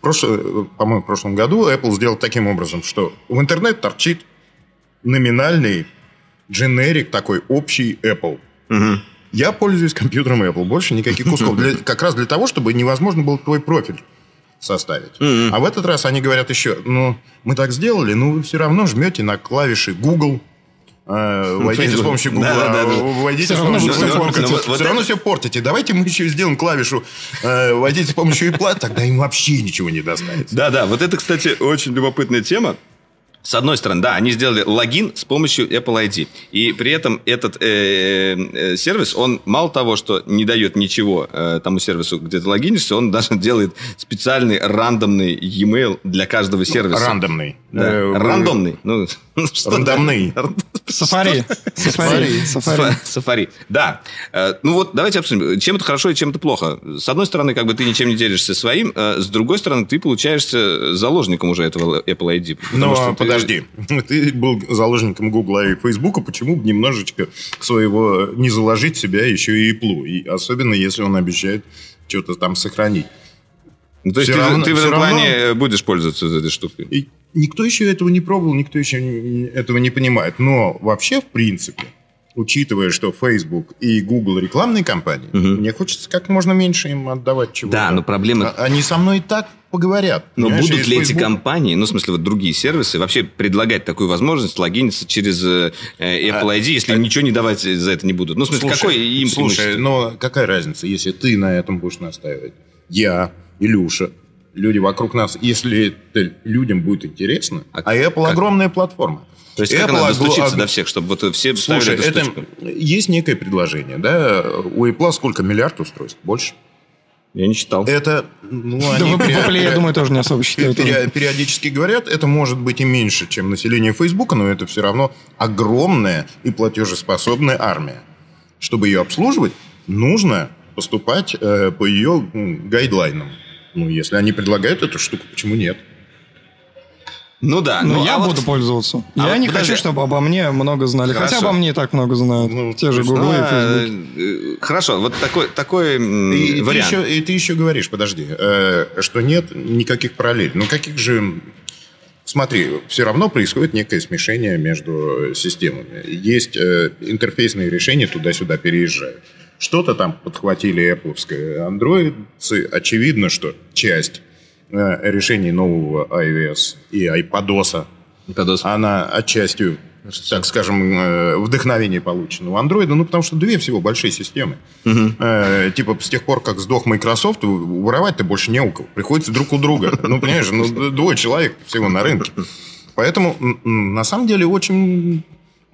Speaker 3: Прошло- по-моему, в прошлом году Apple сделал таким образом, что в интернет торчит номинальный дженерик такой общий Apple. Я пользуюсь компьютером Apple, больше никаких кусков. Для- как раз для того, чтобы невозможно было твой профиль составить. А в этот раз они говорят еще, ну, мы так сделали, но вы все равно жмете на клавиши Google, э, войдите с помощью Google,
Speaker 1: Да-да-да.
Speaker 3: войдите
Speaker 2: Всё
Speaker 3: с помощью
Speaker 1: портите. Вот- вот
Speaker 3: Все равно
Speaker 1: это-
Speaker 3: все портите. Давайте мы еще сделаем клавишу э, войдите с помощью Apple, тогда им вообще ничего не достанется.
Speaker 1: Да, да, вот это, кстати, очень любопытная тема. С одной стороны, да, они сделали логин с помощью Apple ID. И при этом этот э, э, сервис, он мало того, что не дает ничего э, тому сервису, где ты логинишься, он даже делает специальный рандомный e-mail для каждого сервиса.
Speaker 3: Рандомный.
Speaker 1: Да. Э, Рандомный. Ну,
Speaker 3: Рандомный.
Speaker 2: Сафари. Сафари.
Speaker 1: Сафари. Сафари. Да. Э, ну вот давайте обсудим, чем это хорошо и чем это плохо. С одной стороны, как бы ты ничем не делишься своим, э, с другой стороны, ты получаешься заложником уже этого Apple ID.
Speaker 3: Ну, что подожди. Ты был заложником Google и Facebook, почему бы немножечко своего не заложить себя еще и Apple? И особенно, если он обещает что-то там сохранить.
Speaker 1: Ну, то есть ты, равно, ты в этом равно... плане будешь пользоваться этой штукой? И
Speaker 3: никто еще этого не пробовал, никто еще этого не понимает. Но вообще, в принципе, учитывая, что Facebook и Google рекламные компании, угу. мне хочется как можно меньше им отдавать чего-то.
Speaker 1: Да, но проблема...
Speaker 3: А, они со мной так поговорят.
Speaker 1: Но будут ли Facebook... эти компании, ну, в смысле, вот другие сервисы, вообще предлагать такую возможность логиниться через э, Apple ID, если а... ничего не давать за это не будут? Ну, в смысле, слушай, какой им
Speaker 3: Слушай, но какая разница, если ты на этом будешь настаивать? Я, Илюша, люди вокруг нас, если это людям будет интересно, а, а Apple как? огромная платформа.
Speaker 1: То есть как Apple надо достучиться до всех, чтобы вот все
Speaker 3: Слушай, эту это есть некое предложение, да? У Apple сколько миллиард устройств? Больше?
Speaker 1: Я не считал.
Speaker 3: Это,
Speaker 2: ну, они... Да, период... я думаю, тоже не особо считают.
Speaker 3: Период... Периодически говорят, это может быть и меньше, чем население Фейсбука, но это все равно огромная и платежеспособная армия. Чтобы ее обслуживать, нужно поступать э, по ее гайдлайнам. Ну, если они предлагают эту штуку, почему нет?
Speaker 1: Ну да.
Speaker 2: Но ну, я а буду вот... пользоваться. А я вот не подожди. хочу, чтобы обо мне много знали. Хорошо. Хотя обо мне и так много знают. Ну, Те же Google ну, и Facebook.
Speaker 1: Э, хорошо, вот такой, такой
Speaker 3: и,
Speaker 1: вариант.
Speaker 3: Ты еще, и ты еще говоришь, подожди, э, что нет никаких параллелей. Ну каких же... Смотри, все равно происходит некое смешение между системами. Есть э, интерфейсные решения, туда-сюда переезжают. Что-то там подхватили Apple, Android. Очевидно, что часть э, решений нового iOS и iPadOS, iPadOS. она отчасти, так скажем, э, вдохновение получено у Android, ну, потому что две всего большие системы. Угу. Э, типа, с тех пор, как сдох Microsoft, воровать-то больше не у кого. Приходится друг у друга. Ну, понимаешь, ну, двое человек всего на рынке. Поэтому, на самом деле, очень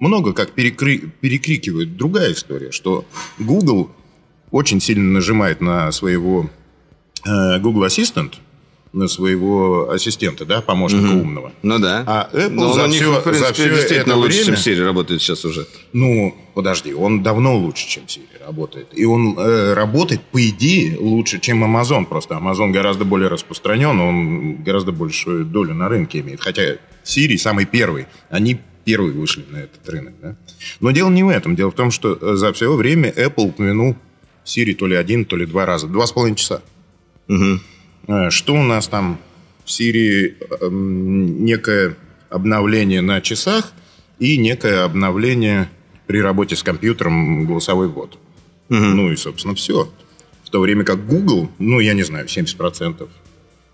Speaker 3: много как перекры... перекрикивает другая история, что Google очень сильно нажимает на своего э, Google Assistant, на своего ассистента, да, помощника угу. умного.
Speaker 1: Ну да.
Speaker 3: А Apple Но за, все, в принципе, за все действительно это
Speaker 1: лучше,
Speaker 3: время...
Speaker 1: чем Siri работает сейчас уже.
Speaker 3: Ну, подожди, он давно лучше, чем Siri работает. И он э, работает, по идее, лучше, чем Amazon. Просто Amazon гораздо более распространен, он гораздо большую долю на рынке имеет. Хотя Siri самый первый. Они первые вышли на этот рынок. Да? Но дело не в этом. Дело в том, что э, за все время Apple упомянул Siri то ли один, то ли два раза. Два с половиной часа. Угу. Что у нас там в Siri? Эм, некое обновление на часах и некое обновление при работе с компьютером голосовой ввод. Угу. Ну и, собственно, все. В то время как Google, ну, я не знаю, 70%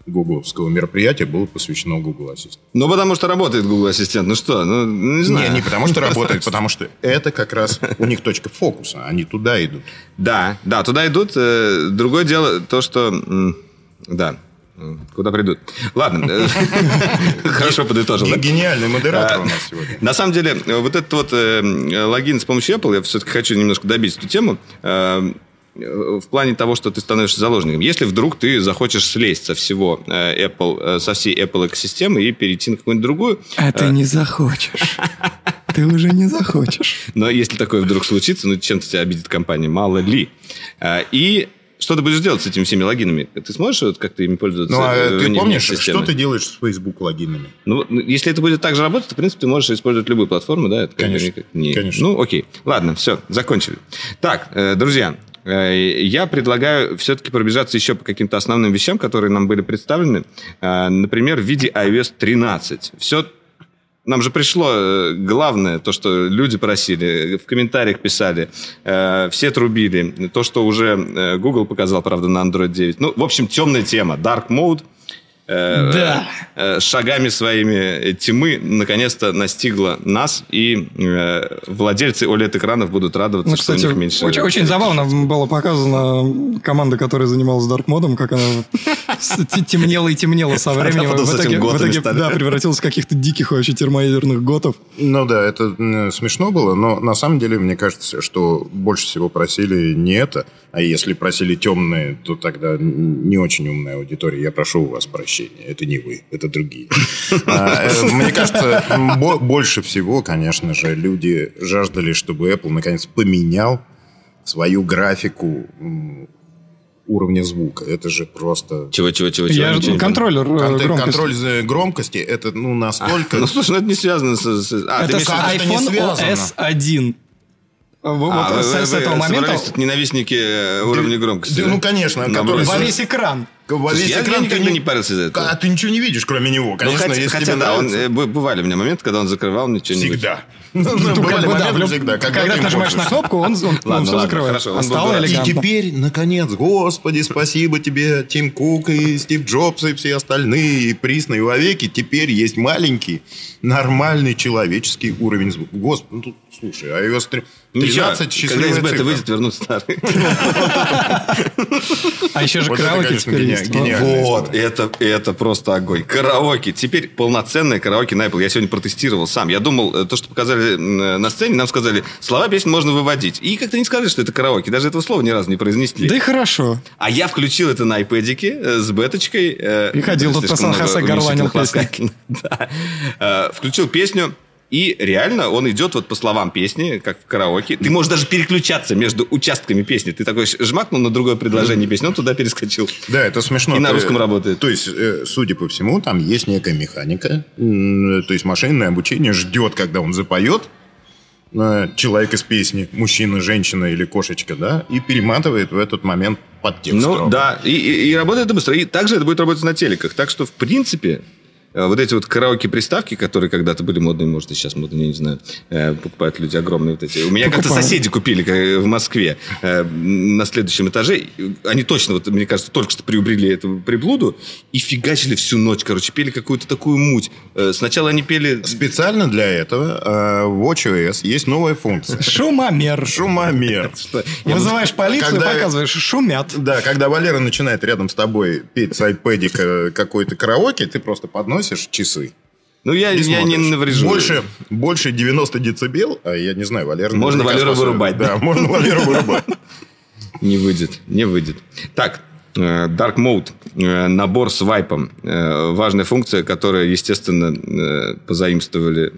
Speaker 3: гугловского мероприятия было посвящено Google Ассистенту.
Speaker 1: Ну, потому что работает Google Ассистент. Ну что, ну, не знаю.
Speaker 3: Не, не потому что работает, потому что это как раз у них точка фокуса. Они туда идут.
Speaker 1: Да, да, туда идут. Э, другое дело то, что... Да, Куда придут? Ладно, э, хорошо подытожил.
Speaker 3: Гениальный модератор у нас сегодня.
Speaker 1: На самом деле, вот этот вот э, логин с помощью Apple, я все-таки хочу немножко добить эту тему в плане того, что ты становишься заложником. Если вдруг ты захочешь слезть со всего э, Apple, э, со всей Apple экосистемы и перейти на какую-нибудь другую...
Speaker 2: А ты э, не захочешь. Ты уже не захочешь.
Speaker 1: Но если такое вдруг случится, ну, чем-то тебя обидит компания, мало ли. И что ты будешь делать с этими всеми логинами? Ты сможешь вот как-то ими пользоваться?
Speaker 3: Ну, а ты помнишь, системы? что ты делаешь с Facebook логинами?
Speaker 1: Ну, если это будет так же работать, то, в принципе, ты можешь использовать любую платформу, да? Это
Speaker 3: конечно, не... конечно.
Speaker 1: Ну, окей. Ладно, все, закончили. Так, друзья, я предлагаю все-таки пробежаться еще по каким-то основным вещам, которые нам были представлены. Э, например, в виде iOS 13. Все нам же пришло э, главное, то, что люди просили, в комментариях писали, все трубили. То, что уже Google показал, правда, на Android 9. Ну, в общем, темная тема. Dark Mode. Э, да. э, шагами своими тьмы наконец-то настигла нас, и э, владельцы OLED-экранов будут радоваться, ну, кстати, что у них меньше...
Speaker 2: Очень, очень забавно было показано команда, которая занималась Dark модом, как она темнела и темнела со временем. В итоге, в итоге да, превратилась в каких-то диких вообще термоядерных готов.
Speaker 3: Ну да, это смешно было, но на самом деле мне кажется, что больше всего просили не это, а если просили темные, то тогда не очень умная аудитория. Я прошу у вас прощения. Это не вы, это другие. А, э, мне кажется, больше всего, конечно же, люди жаждали, чтобы Apple наконец поменял свою графику уровня звука. Это же просто...
Speaker 1: Чего, чего, чего? чего
Speaker 2: Я
Speaker 1: чего,
Speaker 2: контроллер Кон- громкости.
Speaker 3: Контроль громкости, это ну настолько... А,
Speaker 1: ну, слушай, ну это не связано с...
Speaker 2: А, это с iPhone OS 1.
Speaker 1: Вот а, с, вы, с этого вы момента... тут ненавистники э, уровня громкости.
Speaker 3: Да, ну, конечно.
Speaker 2: Который... Во весь экран.
Speaker 1: Во весь я, экран я никогда не... не парился за это.
Speaker 3: А ты ничего не видишь, кроме него. Ну, конечно, ну,
Speaker 1: хотя,
Speaker 3: если
Speaker 1: хотя да, он, э, бывали у меня моменты, когда он закрывал мне что-нибудь.
Speaker 3: Всегда.
Speaker 2: Ну, ну, как бы, да, всегда. Когда, когда ты нажимаешь на кнопку, он, он, ладно, он все закрывает. Хорошо, стало
Speaker 3: И теперь, наконец, господи, спасибо тебе, Тим Кук и Стив Джобс и все остальные, и присные вовеки. Теперь есть маленький, нормальный человеческий уровень звука. Господи, ну тут, слушай, iOS 3... 13
Speaker 1: счастливая Когда из бета выйдет, вернут старый.
Speaker 2: А еще же караоке теперь есть.
Speaker 1: Вот, это, это просто огонь. Караоке. Теперь полноценное караоке на Apple. Я сегодня протестировал сам. Я думал, э, то, что показали на сцене, нам сказали, слова песни можно выводить. И как-то не сказали, что это караоке. Даже этого слова ни разу не произнесли.
Speaker 2: Да и хорошо.
Speaker 1: А я включил это на iPad э, с беточкой.
Speaker 2: Э, и ходил тут по Сан-Хосе горланил песни.
Speaker 1: Да. Включил песню. И реально он идет вот по словам песни, как в караоке. Ты можешь даже переключаться между участками песни. Ты такой жмакнул на другое предложение песни, он туда перескочил.
Speaker 3: Да, это смешно.
Speaker 1: И на русском работает.
Speaker 3: То есть, э, судя по всему, там есть некая механика. То есть, машинное обучение ждет, когда он запоет, э, человек из песни, мужчина, женщина или кошечка, да, и перематывает в этот момент под текст.
Speaker 1: Ну, да, и, и, и работает это быстро. И также это будет работать на телеках. Так что, в принципе, Э, вот эти вот караоке-приставки, которые когда-то были модные, может, и сейчас модные, я не знаю, э, покупают люди огромные вот эти. У меня как-то соседи купили в Москве э, на следующем этаже. Они точно, вот, мне кажется, только что приобрели эту приблуду и фигачили всю ночь, короче, пели какую-то такую муть. Сначала они пели...
Speaker 3: Специально для этого в WatchOS есть новая функция.
Speaker 2: Шумомер.
Speaker 3: Шумомер.
Speaker 2: Вызываешь полицию, показываешь, шумят.
Speaker 3: Да, когда Валера начинает рядом с тобой петь с айпэдика какой-то караоке, ты просто подносишь носишь часы.
Speaker 1: Ну, я, я не наврежу.
Speaker 3: Больше, больше 90 децибел, а я не знаю, Валера...
Speaker 1: Можно Валеру вырубать.
Speaker 3: Да, можно Валеру вырубать.
Speaker 1: Не выйдет, не выйдет. Так, э, Dark Mode, э, набор с вайпом. Э, важная функция, которую, естественно, позаимствовали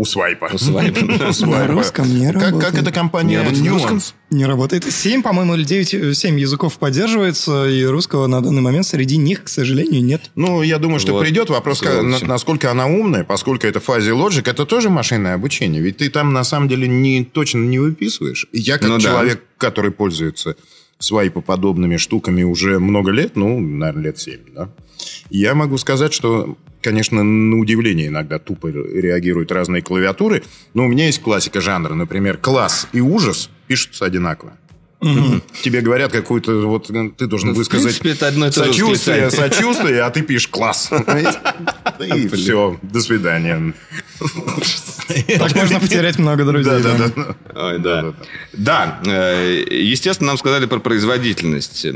Speaker 3: у свайпа.
Speaker 1: У свайпа.
Speaker 2: На русском не работает.
Speaker 3: Как эта компания
Speaker 2: Nuance? Не работает. Семь, по-моему, или девять, семь языков поддерживается, и русского на данный момент среди них, к сожалению, нет.
Speaker 3: Ну, я думаю, что придет вопрос, насколько она умная, поскольку это фазе Logic, это тоже машинное обучение. Ведь ты там, на самом деле, не, точно не выписываешь. Я, как ну человек, который пользуется свайпоподобными штуками уже много лет, ну, наверное, лет семь, да, я могу сказать, что конечно, на удивление иногда тупо реагируют разные клавиатуры. Но у меня есть классика жанра. Например, класс и ужас пишутся одинаково. Угу. Тебе говорят какую-то, вот ты должен ну, высказать
Speaker 1: принципе, это одно и
Speaker 3: то сочувствие, сочувствие, а ты пишешь класс. И все, до свидания.
Speaker 2: Так можно потерять много друзей.
Speaker 1: Да, да, да. Да, э, естественно, нам сказали про производительность.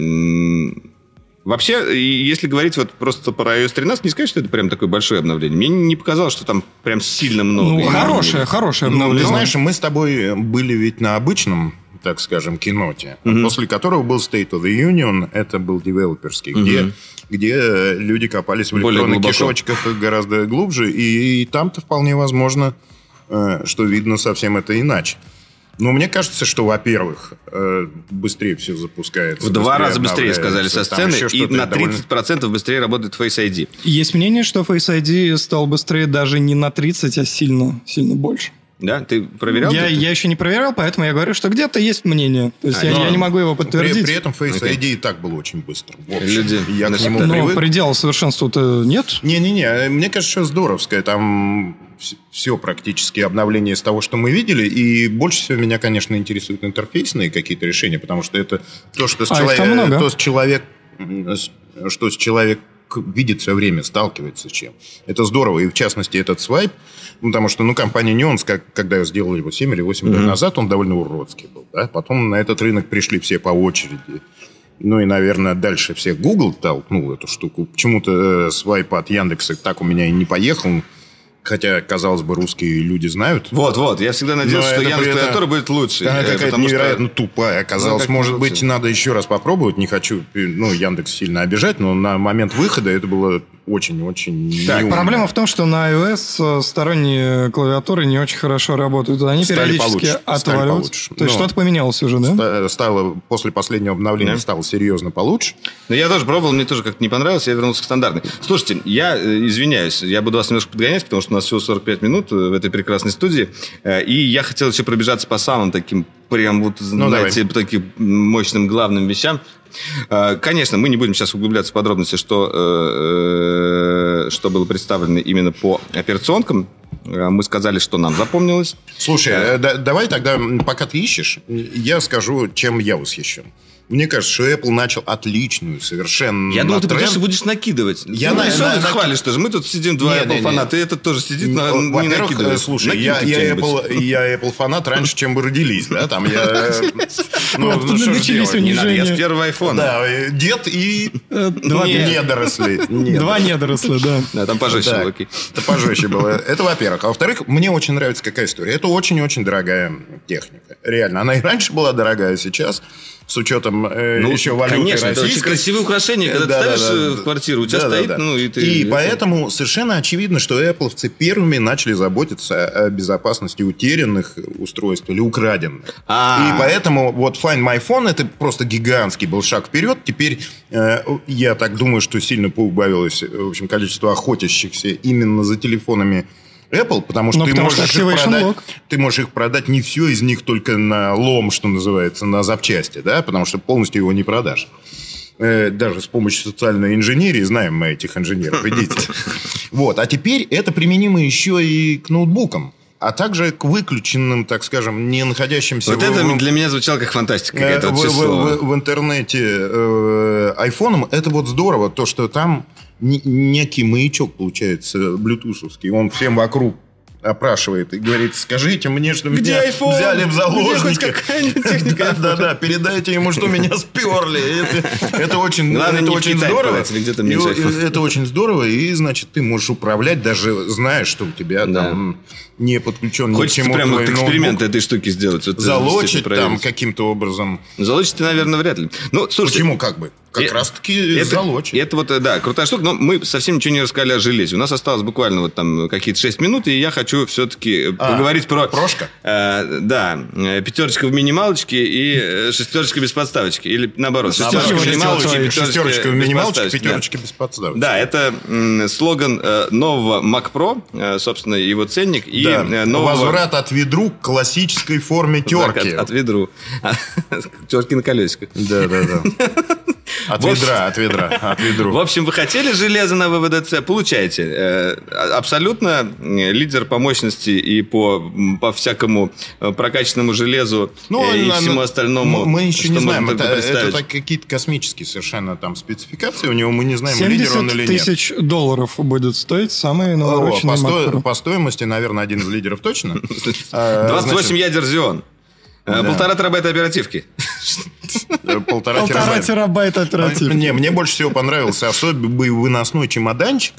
Speaker 1: Вообще, если говорить вот просто про iOS 13, не сказать, что это прям такое большое обновление. Мне не показалось, что там прям сильно много.
Speaker 2: Ну, хорошее, хорошее обновление.
Speaker 3: Ну, ты знаешь, мы с тобой были ведь на обычном так скажем, киноте, mm-hmm. после которого был State of the Union, это был девелоперский, mm-hmm. где, где люди копались в электронных кишочках гораздо глубже, и, и там-то вполне возможно, э, что видно совсем это иначе. Ну, мне кажется, что, во-первых, э, быстрее все запускается.
Speaker 1: В два раза быстрее, сказали со сцены, и на 30% довольно... быстрее работает Face ID.
Speaker 2: Есть мнение, что Face ID стал быстрее даже не на 30, а сильно, сильно больше.
Speaker 1: Да? Ты проверял?
Speaker 2: Я, я еще не проверял, поэтому я говорю, что где-то есть мнение. То есть а, я, я не могу его подтвердить.
Speaker 3: При, при этом Face okay. ID и так был очень быстро.
Speaker 1: В общем, Люди
Speaker 3: я
Speaker 1: к
Speaker 3: нему
Speaker 2: Но привык. предела совершенства-то нет?
Speaker 3: Не-не-не, мне кажется, что здоровское. Там все практически обновление из того, что мы видели. И больше всего меня, конечно, интересуют интерфейсные какие-то решения, потому что это то, что с, а человек, то с человек, что с человек видит все время, сталкивается с чем. Это здорово. И в частности этот свайп, ну, потому что, ну, компания Nuance, как, когда сделали его 7 или 8 лет назад, он довольно уродский был. Да? Потом на этот рынок пришли все по очереди. Ну и, наверное, дальше всех Google толкнул эту штуку. Почему-то э, свайп от Яндекса так у меня и не поехал. Хотя, казалось бы, русские люди знают.
Speaker 1: Вот, вот. Я всегда надеялся, что Яндекс Клавиатура будет лучше.
Speaker 3: Она э, какая-то невероятно что... тупая оказалось. Ну, может быть, надо еще раз попробовать. Не хочу, ну, Яндекс сильно обижать, но на момент выхода это было очень-очень
Speaker 2: Так, проблема в том, что на iOS э, сторонние клавиатуры не очень хорошо работают. Они Стали периодически получше. отваливаются. То есть что-то поменялось уже, да?
Speaker 3: Стало, после последнего обновления да. стало серьезно получше.
Speaker 1: Но я тоже пробовал, мне тоже как-то не понравилось, я вернулся к стандартной. Слушайте, я э, извиняюсь, я буду вас немножко подгонять, потому что у нас всего 45 минут э, в этой прекрасной студии. И я хотел еще пробежаться по самым таким прям вот, ну, знаете, давай. таким мощным главным вещам. Э, конечно, мы не будем сейчас углубляться в подробности, что, э, э, что было представлено именно по операционкам. Мы сказали, что нам запомнилось.
Speaker 3: Слушай, да, давай тогда, пока ты ищешь, я скажу, чем я восхищен. Мне кажется, что Apple начал отличную совершенно
Speaker 1: Я думал, ты тренд. будешь накидывать.
Speaker 3: Я ты на,
Speaker 1: пришел на, и хвалишь тоже. Мы тут сидим два Apple фаната, и этот тоже сидит, на, не накидывает.
Speaker 3: Слушай, я, я, Apple, я Apple фанат раньше, чем вы родились, да? Там я...
Speaker 2: Ну, ну что начались унижения.
Speaker 1: Я с первого айфона.
Speaker 3: Да, дед и э, два недоросли.
Speaker 2: Два недоросла, да.
Speaker 1: Да, там пожестче было.
Speaker 3: Это пожестче было. Это во-первых. А во-вторых, мне очень нравится какая история. Это очень-очень дорогая техника. Реально. Она и раньше была дорогая, сейчас с учетом э, ну, еще валюты
Speaker 1: конечно, российской. это очень красивое украшение, когда да, ты ставишь да, да, в квартиру, у тебя да, стоит, да, да. ну и ты...
Speaker 3: И поэтому совершенно очевидно, что Apple первыми начали заботиться о безопасности утерянных устройств или украденных. А-а-а. И поэтому вот Find My Phone это просто гигантский был шаг вперед. Теперь э, я так думаю, что сильно поубавилось в общем, количество охотящихся именно за телефонами Apple, потому что, ну, ты, потому можешь что их продать, ты можешь их продать не все из них только на лом, что называется, на запчасти, да, потому что полностью его не продашь э, даже с помощью социальной инженерии, знаем мы этих инженеров, идите. Вот, а теперь это применимо еще и к ноутбукам а также к выключенным, так скажем, не находящимся...
Speaker 1: Вот в, это для меня звучало как фантастика. Э,
Speaker 3: в, в, в, в интернете э, айфоном. Это вот здорово, то, что там некий маячок получается, блютусовский. Он всем вокруг опрашивает и говорит, скажите мне, что
Speaker 1: Где
Speaker 3: меня
Speaker 1: iPhone?
Speaker 3: взяли в заложники.
Speaker 1: Где какая-нибудь техника?
Speaker 3: Да, да, передайте ему, что меня сперли. Это очень это очень здорово. Это очень здорово, и, значит, ты можешь управлять, даже зная, что у тебя там не подключен
Speaker 1: ни Хочется прямо вот эксперимент этой штуки сделать.
Speaker 3: Залочить там каким-то образом.
Speaker 1: Залочить, наверное, вряд ли. Ну, слушайте,
Speaker 3: Почему как бы? Как раз таки
Speaker 1: это,
Speaker 3: залочить.
Speaker 1: Это вот, да, крутая штука, но мы совсем ничего не рассказали о железе. У нас осталось буквально вот там какие-то 6 минут, и я хочу все-таки а, поговорить про...
Speaker 3: Прошка?
Speaker 1: Э, да, пятерочка в минималочке и э, шестерочка без подставочки. Или наоборот,
Speaker 3: шестерочка в минималочке, шестерочка в минималочке, пятерочка без подставочки.
Speaker 1: Да, это слоган э, нового Mac Pro, э, собственно, его ценник. И да.
Speaker 3: Э, нового... Возврат от ведру к классической форме терки.
Speaker 1: От, от ведру. Терки на колесиках.
Speaker 3: Да, да, да. От ведра, от ведра, от ведру.
Speaker 1: В общем, вы хотели железо на ВВДЦ, получаете. Э, абсолютно лидер по мощности и по, по всякому э, прокачанному железу ну, и на, всему остальному.
Speaker 3: Мы еще не знаем, это, это какие-то космические совершенно там спецификации у него, мы не знаем, лидер он или нет.
Speaker 2: тысяч долларов будет стоить самый навороченный
Speaker 3: О, по, по стоимости, наверное, один из лидеров точно.
Speaker 1: 28 ядер Xeon. Э, полтора терабайта оперативки.
Speaker 3: Полтора,
Speaker 2: Полтора терабайта оперативки.
Speaker 3: Не, мне больше всего понравился особенно выносной чемоданчик,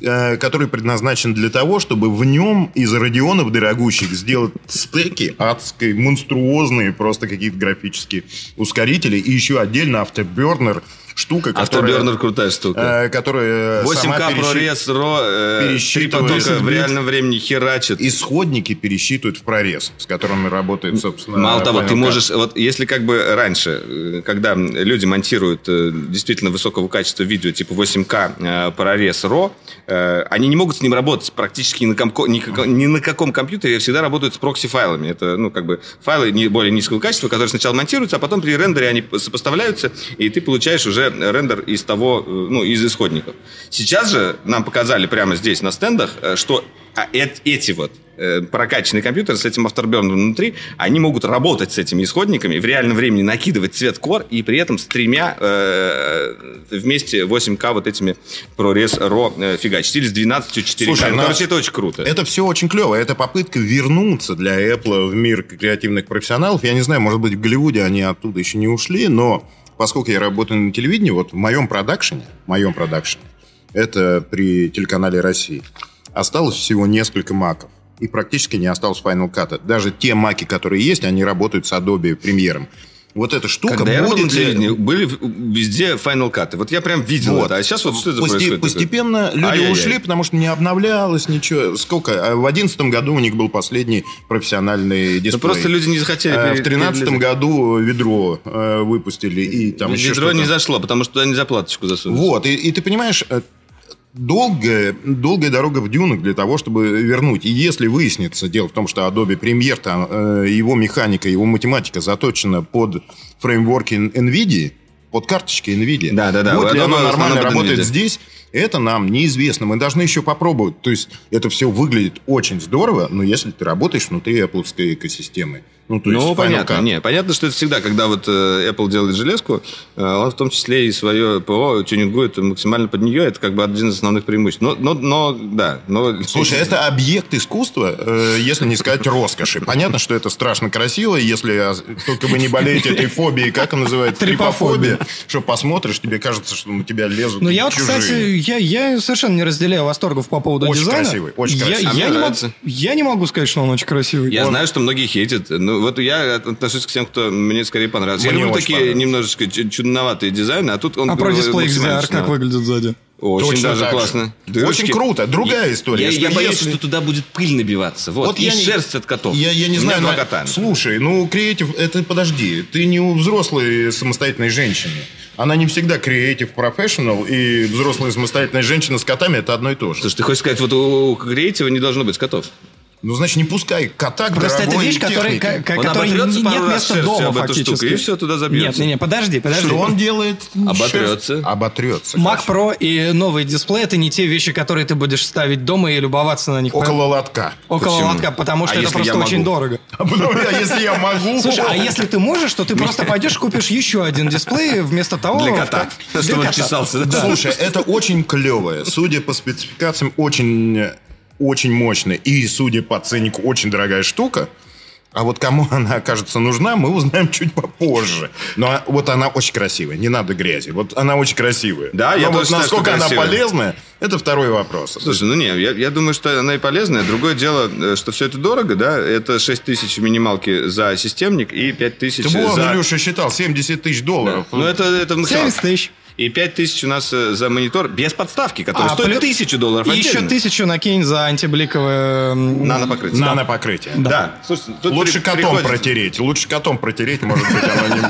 Speaker 3: э, который предназначен для того, чтобы в нем из радионов дорогущих сделать стеки адской, монструозные, просто какие-то графические ускорители, и еще отдельно автобернер – штука, которая...
Speaker 1: Afterburner крутая штука.
Speaker 3: Э, которая
Speaker 1: 8К прорез, ро, э, потока в реальном времени херачит.
Speaker 3: Исходники пересчитывают в прорез, с которыми работает, собственно...
Speaker 1: Мало того, ты можешь... Вот если как бы раньше, э, когда люди монтируют э, действительно высокого качества видео, типа 8К э, прорез ро, они не могут с ним работать практически ни на, комко, ни, на каком компьютере, всегда работают с прокси-файлами. Это, ну, как бы файлы более низкого качества, которые сначала монтируются, а потом при рендере они сопоставляются, и ты получаешь уже уже рендер из того, э, ну, из исходников. Сейчас же нам показали прямо здесь на стендах, э, что а эти вот э, прокачанные компьютеры с этим Afterburner внутри, они могут работать с этими исходниками, в реальном времени накидывать цвет core и при этом с тремя э, вместе 8К вот этими ProRes RAW э, фигачить. Или с 12 4К. Слушай, ну, короче, это очень круто.
Speaker 3: Это все очень клево. Это попытка вернуться для Apple в мир креативных профессионалов. Я не знаю, может быть, в Голливуде они оттуда еще не ушли, но поскольку я работаю на телевидении, вот в моем продакшене, в моем продакшене, это при телеканале России, осталось всего несколько маков. И практически не осталось Final Cut. Даже те маки, которые есть, они работают с Adobe Premiere. Вот эта штука
Speaker 1: Когда будет... я работал были везде Final Cut. Вот я прям видел вот. это. А сейчас вот что это Пости- происходит?
Speaker 3: Постепенно люди Ай-яй-яй. ушли, потому что не обновлялось ничего. Сколько? А в одиннадцатом году у них был последний профессиональный дисплей. Ну,
Speaker 1: просто люди не захотели. А
Speaker 3: в тринадцатом году ведро э, выпустили. И там
Speaker 1: ведро
Speaker 3: еще
Speaker 1: не зашло, потому что туда нельзя платочку засунуть.
Speaker 3: Вот. И, и ты понимаешь, э, долгая, долгая дорога в дюнах для того, чтобы вернуть. И если выяснится, дело в том, что Adobe Premiere, там, э, его механика, его математика заточена под фреймворки NVIDIA, под карточки NVIDIA.
Speaker 1: Да, да, да.
Speaker 3: Вот ли оно нормально работает здесь, это нам неизвестно. Мы должны еще попробовать. То есть это все выглядит очень здорово, но если ты работаешь внутри Apple экосистемы,
Speaker 1: ну, то есть ну понятно. Cut. Не, понятно, что это всегда, когда вот э, Apple делает железку, э, он в том числе и свое ПО тюнингует максимально под нее. Это как бы один из основных преимуществ. Но, но, но да. Но...
Speaker 3: Слушай, это объект искусства, э, если не сказать роскоши. Понятно, что это страшно красиво, если только вы не болеете этой фобией, как она называется? Трипофобия. Что посмотришь, тебе кажется, что на тебя лезут Ну,
Speaker 2: я вот, кстати, я, я совершенно не разделяю восторгов по поводу
Speaker 3: очень
Speaker 2: дизайна.
Speaker 3: Красивый, очень красивый.
Speaker 2: Я, я, не могу, я не могу сказать, что он очень красивый.
Speaker 1: Я он... знаю, что многие хейтят. Ну, вот я отношусь к тем, кто мне скорее понравился. Мне я люблю такие немножечко чудноватые дизайны, а тут он...
Speaker 2: А про дисплей XDR как выглядит сзади?
Speaker 1: Очень Точно даже классно.
Speaker 3: Дырочки. Очень круто. Другая я, история.
Speaker 1: Я, я боюсь, если... что туда будет пыль набиваться. Вот, вот и я шерсть от котов.
Speaker 3: Я, я не знаю, но... кота. Слушай, ну, креатив, это подожди. Ты не у взрослой самостоятельной женщины. Она не всегда креатив профессионал, и взрослая самостоятельная женщина с котами это одно и то же.
Speaker 1: Слушай, ты хочешь сказать, вот у креатива не должно быть котов?
Speaker 3: Ну, значит, не пускай кота к
Speaker 2: Просто это вещь, которой, которой нет места дома фактически.
Speaker 1: Штуку, и все туда забьется.
Speaker 2: Нет, не, не, подожди, подожди.
Speaker 3: Что он делает?
Speaker 1: Оботрется.
Speaker 3: Оботрется.
Speaker 2: Mac Pro и новый дисплей это не те вещи, которые ты будешь ставить дома и любоваться на них.
Speaker 3: Около лотка.
Speaker 2: Около Почему? лотка, потому что а это просто очень дорого.
Speaker 3: А если я могу?
Speaker 2: Слушай, а если ты можешь, то ты просто пойдешь купишь еще один дисплей вместо того...
Speaker 1: Для кота. Чтобы чесался.
Speaker 3: Слушай, это очень клевое. Судя по спецификациям, очень очень мощная и, судя по ценнику, очень дорогая штука. А вот кому она окажется нужна, мы узнаем чуть попозже. Но вот она очень красивая, не надо грязи. Вот она очень красивая.
Speaker 1: Да, Но я
Speaker 3: вот насколько она полезная, это второй вопрос.
Speaker 1: Слушай, ну не, я, я думаю, что она и полезная. Другое дело, э, что все это дорого, да? Это 6 тысяч минималки за системник и 5 тысяч
Speaker 3: за...
Speaker 1: Ты
Speaker 3: за... Илюша считал, 70 тысяч долларов.
Speaker 1: Да. Ну это, это
Speaker 2: 70 тысяч.
Speaker 1: И 5 тысяч у нас э, за монитор без подставки, который а, стоит плюс... тысячу долларов И
Speaker 2: еще тысячу накинь за антибликовое...
Speaker 1: Нанопокрытие.
Speaker 3: Нанопокрытие.
Speaker 1: Да. да. Слушайте,
Speaker 3: Лучше при... котом приходит... протереть. Лучше котом протереть, может быть, оно не...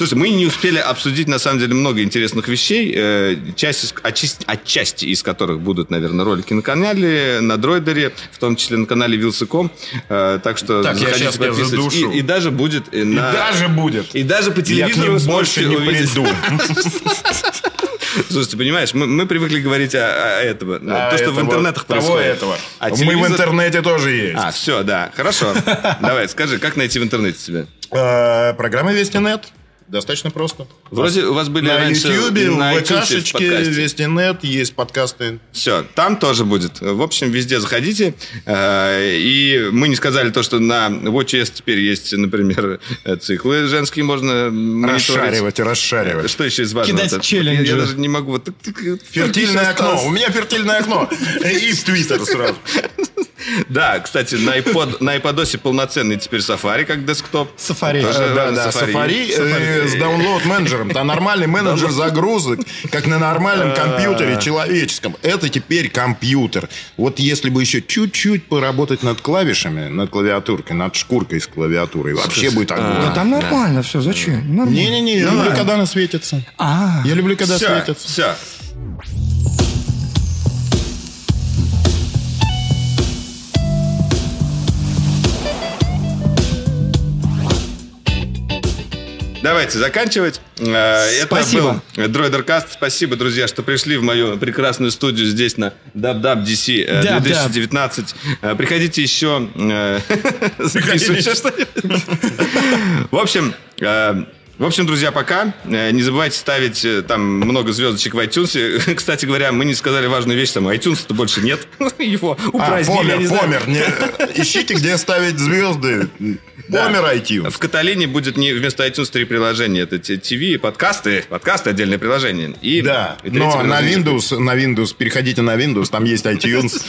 Speaker 1: Слушай, мы не успели обсудить, на самом деле, много интересных вещей, э, часть, отчасти, отчасти из которых будут, наверное, ролики на канале, на Дройдере, в том числе на канале Вилсаком. Э, так что
Speaker 3: так, заходите, подписывайтесь.
Speaker 1: И, и даже будет...
Speaker 3: И, на... и даже будет.
Speaker 1: И даже по телевизору
Speaker 3: Я больше не увидеть. приду.
Speaker 1: Слушайте, понимаешь, мы, мы привыкли говорить о, о этом. А то, что этого, в интернетах происходит.
Speaker 3: этого. А телевизор... Мы в интернете тоже есть.
Speaker 1: А, все, да. Хорошо. Давай, скажи, как найти в интернете тебя?
Speaker 3: Э, программа Вестинет. Достаточно просто.
Speaker 1: Вроде у вас были
Speaker 3: на
Speaker 1: раньше
Speaker 3: YouTube, на в ВКшечке, Вестинет, есть подкасты.
Speaker 1: Все, там тоже будет. В общем, везде заходите. Э, и мы не сказали то, что на WatchOS теперь есть, например, циклы женские можно
Speaker 3: Расшаривать, расшаривать.
Speaker 1: Что еще из важного?
Speaker 2: Кидать челленджи.
Speaker 1: Я даже не могу.
Speaker 3: Фертильное окно. У меня фертильное окно. Из Твиттера сразу.
Speaker 1: Да, кстати, на iPod, на iPodOS полноценный теперь Safari как десктоп.
Speaker 2: Safari.
Speaker 3: Тоже, да, да, Safari, Safari. Э, с download менеджером. Там нормальный менеджер загрузок, как на нормальном компьютере человеческом. Это теперь компьютер. Вот если бы еще чуть-чуть поработать над клавишами, над клавиатуркой, над шкуркой с клавиатурой, вообще будет огонь.
Speaker 2: Да там нормально все, зачем?
Speaker 3: Не-не-не, я люблю, когда она светится.
Speaker 2: А.
Speaker 3: Я люблю, когда светится.
Speaker 1: Все. Давайте заканчивать. Э,
Speaker 2: Спасибо.
Speaker 1: Это был Дроидеркаст. Спасибо, друзья, что пришли в мою прекрасную студию здесь на э,
Speaker 2: Даб,
Speaker 1: 2019. Э, Приходите еще... э, записывайте
Speaker 3: еще.
Speaker 1: что-нибудь. В общем, э, в общем, друзья, пока. Не забывайте ставить там много звездочек в iTunes. Кстати говоря, мы не сказали важную вещь, там iTunes-то больше нет. Его
Speaker 3: А,
Speaker 1: упразднили, я
Speaker 3: помер, помер. Не- Ищите, где ставить звезды.
Speaker 1: Да.
Speaker 3: iTunes.
Speaker 1: В Каталине будет не вместо iTunes три приложения. Это TV, подкасты, подкасты отдельное приложение. И,
Speaker 3: да,
Speaker 1: и
Speaker 3: но на Windows, на Windows, переходите на Windows, там есть iTunes,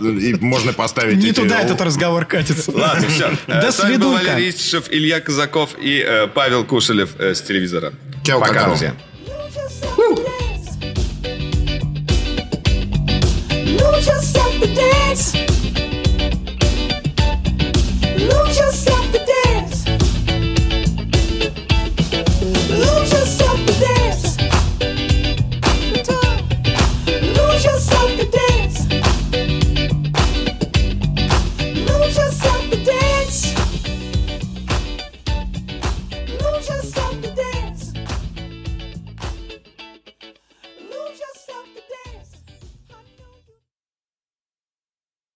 Speaker 3: и можно поставить...
Speaker 2: Не туда этот разговор катится.
Speaker 1: Ладно, все.
Speaker 2: До
Speaker 1: э,
Speaker 2: свидания.
Speaker 1: Валерий Ричев, Илья Казаков и э, Павел Кушелев э, с телевизора. Пока, друзья.
Speaker 5: Lose yourself to dance. Lose yourself.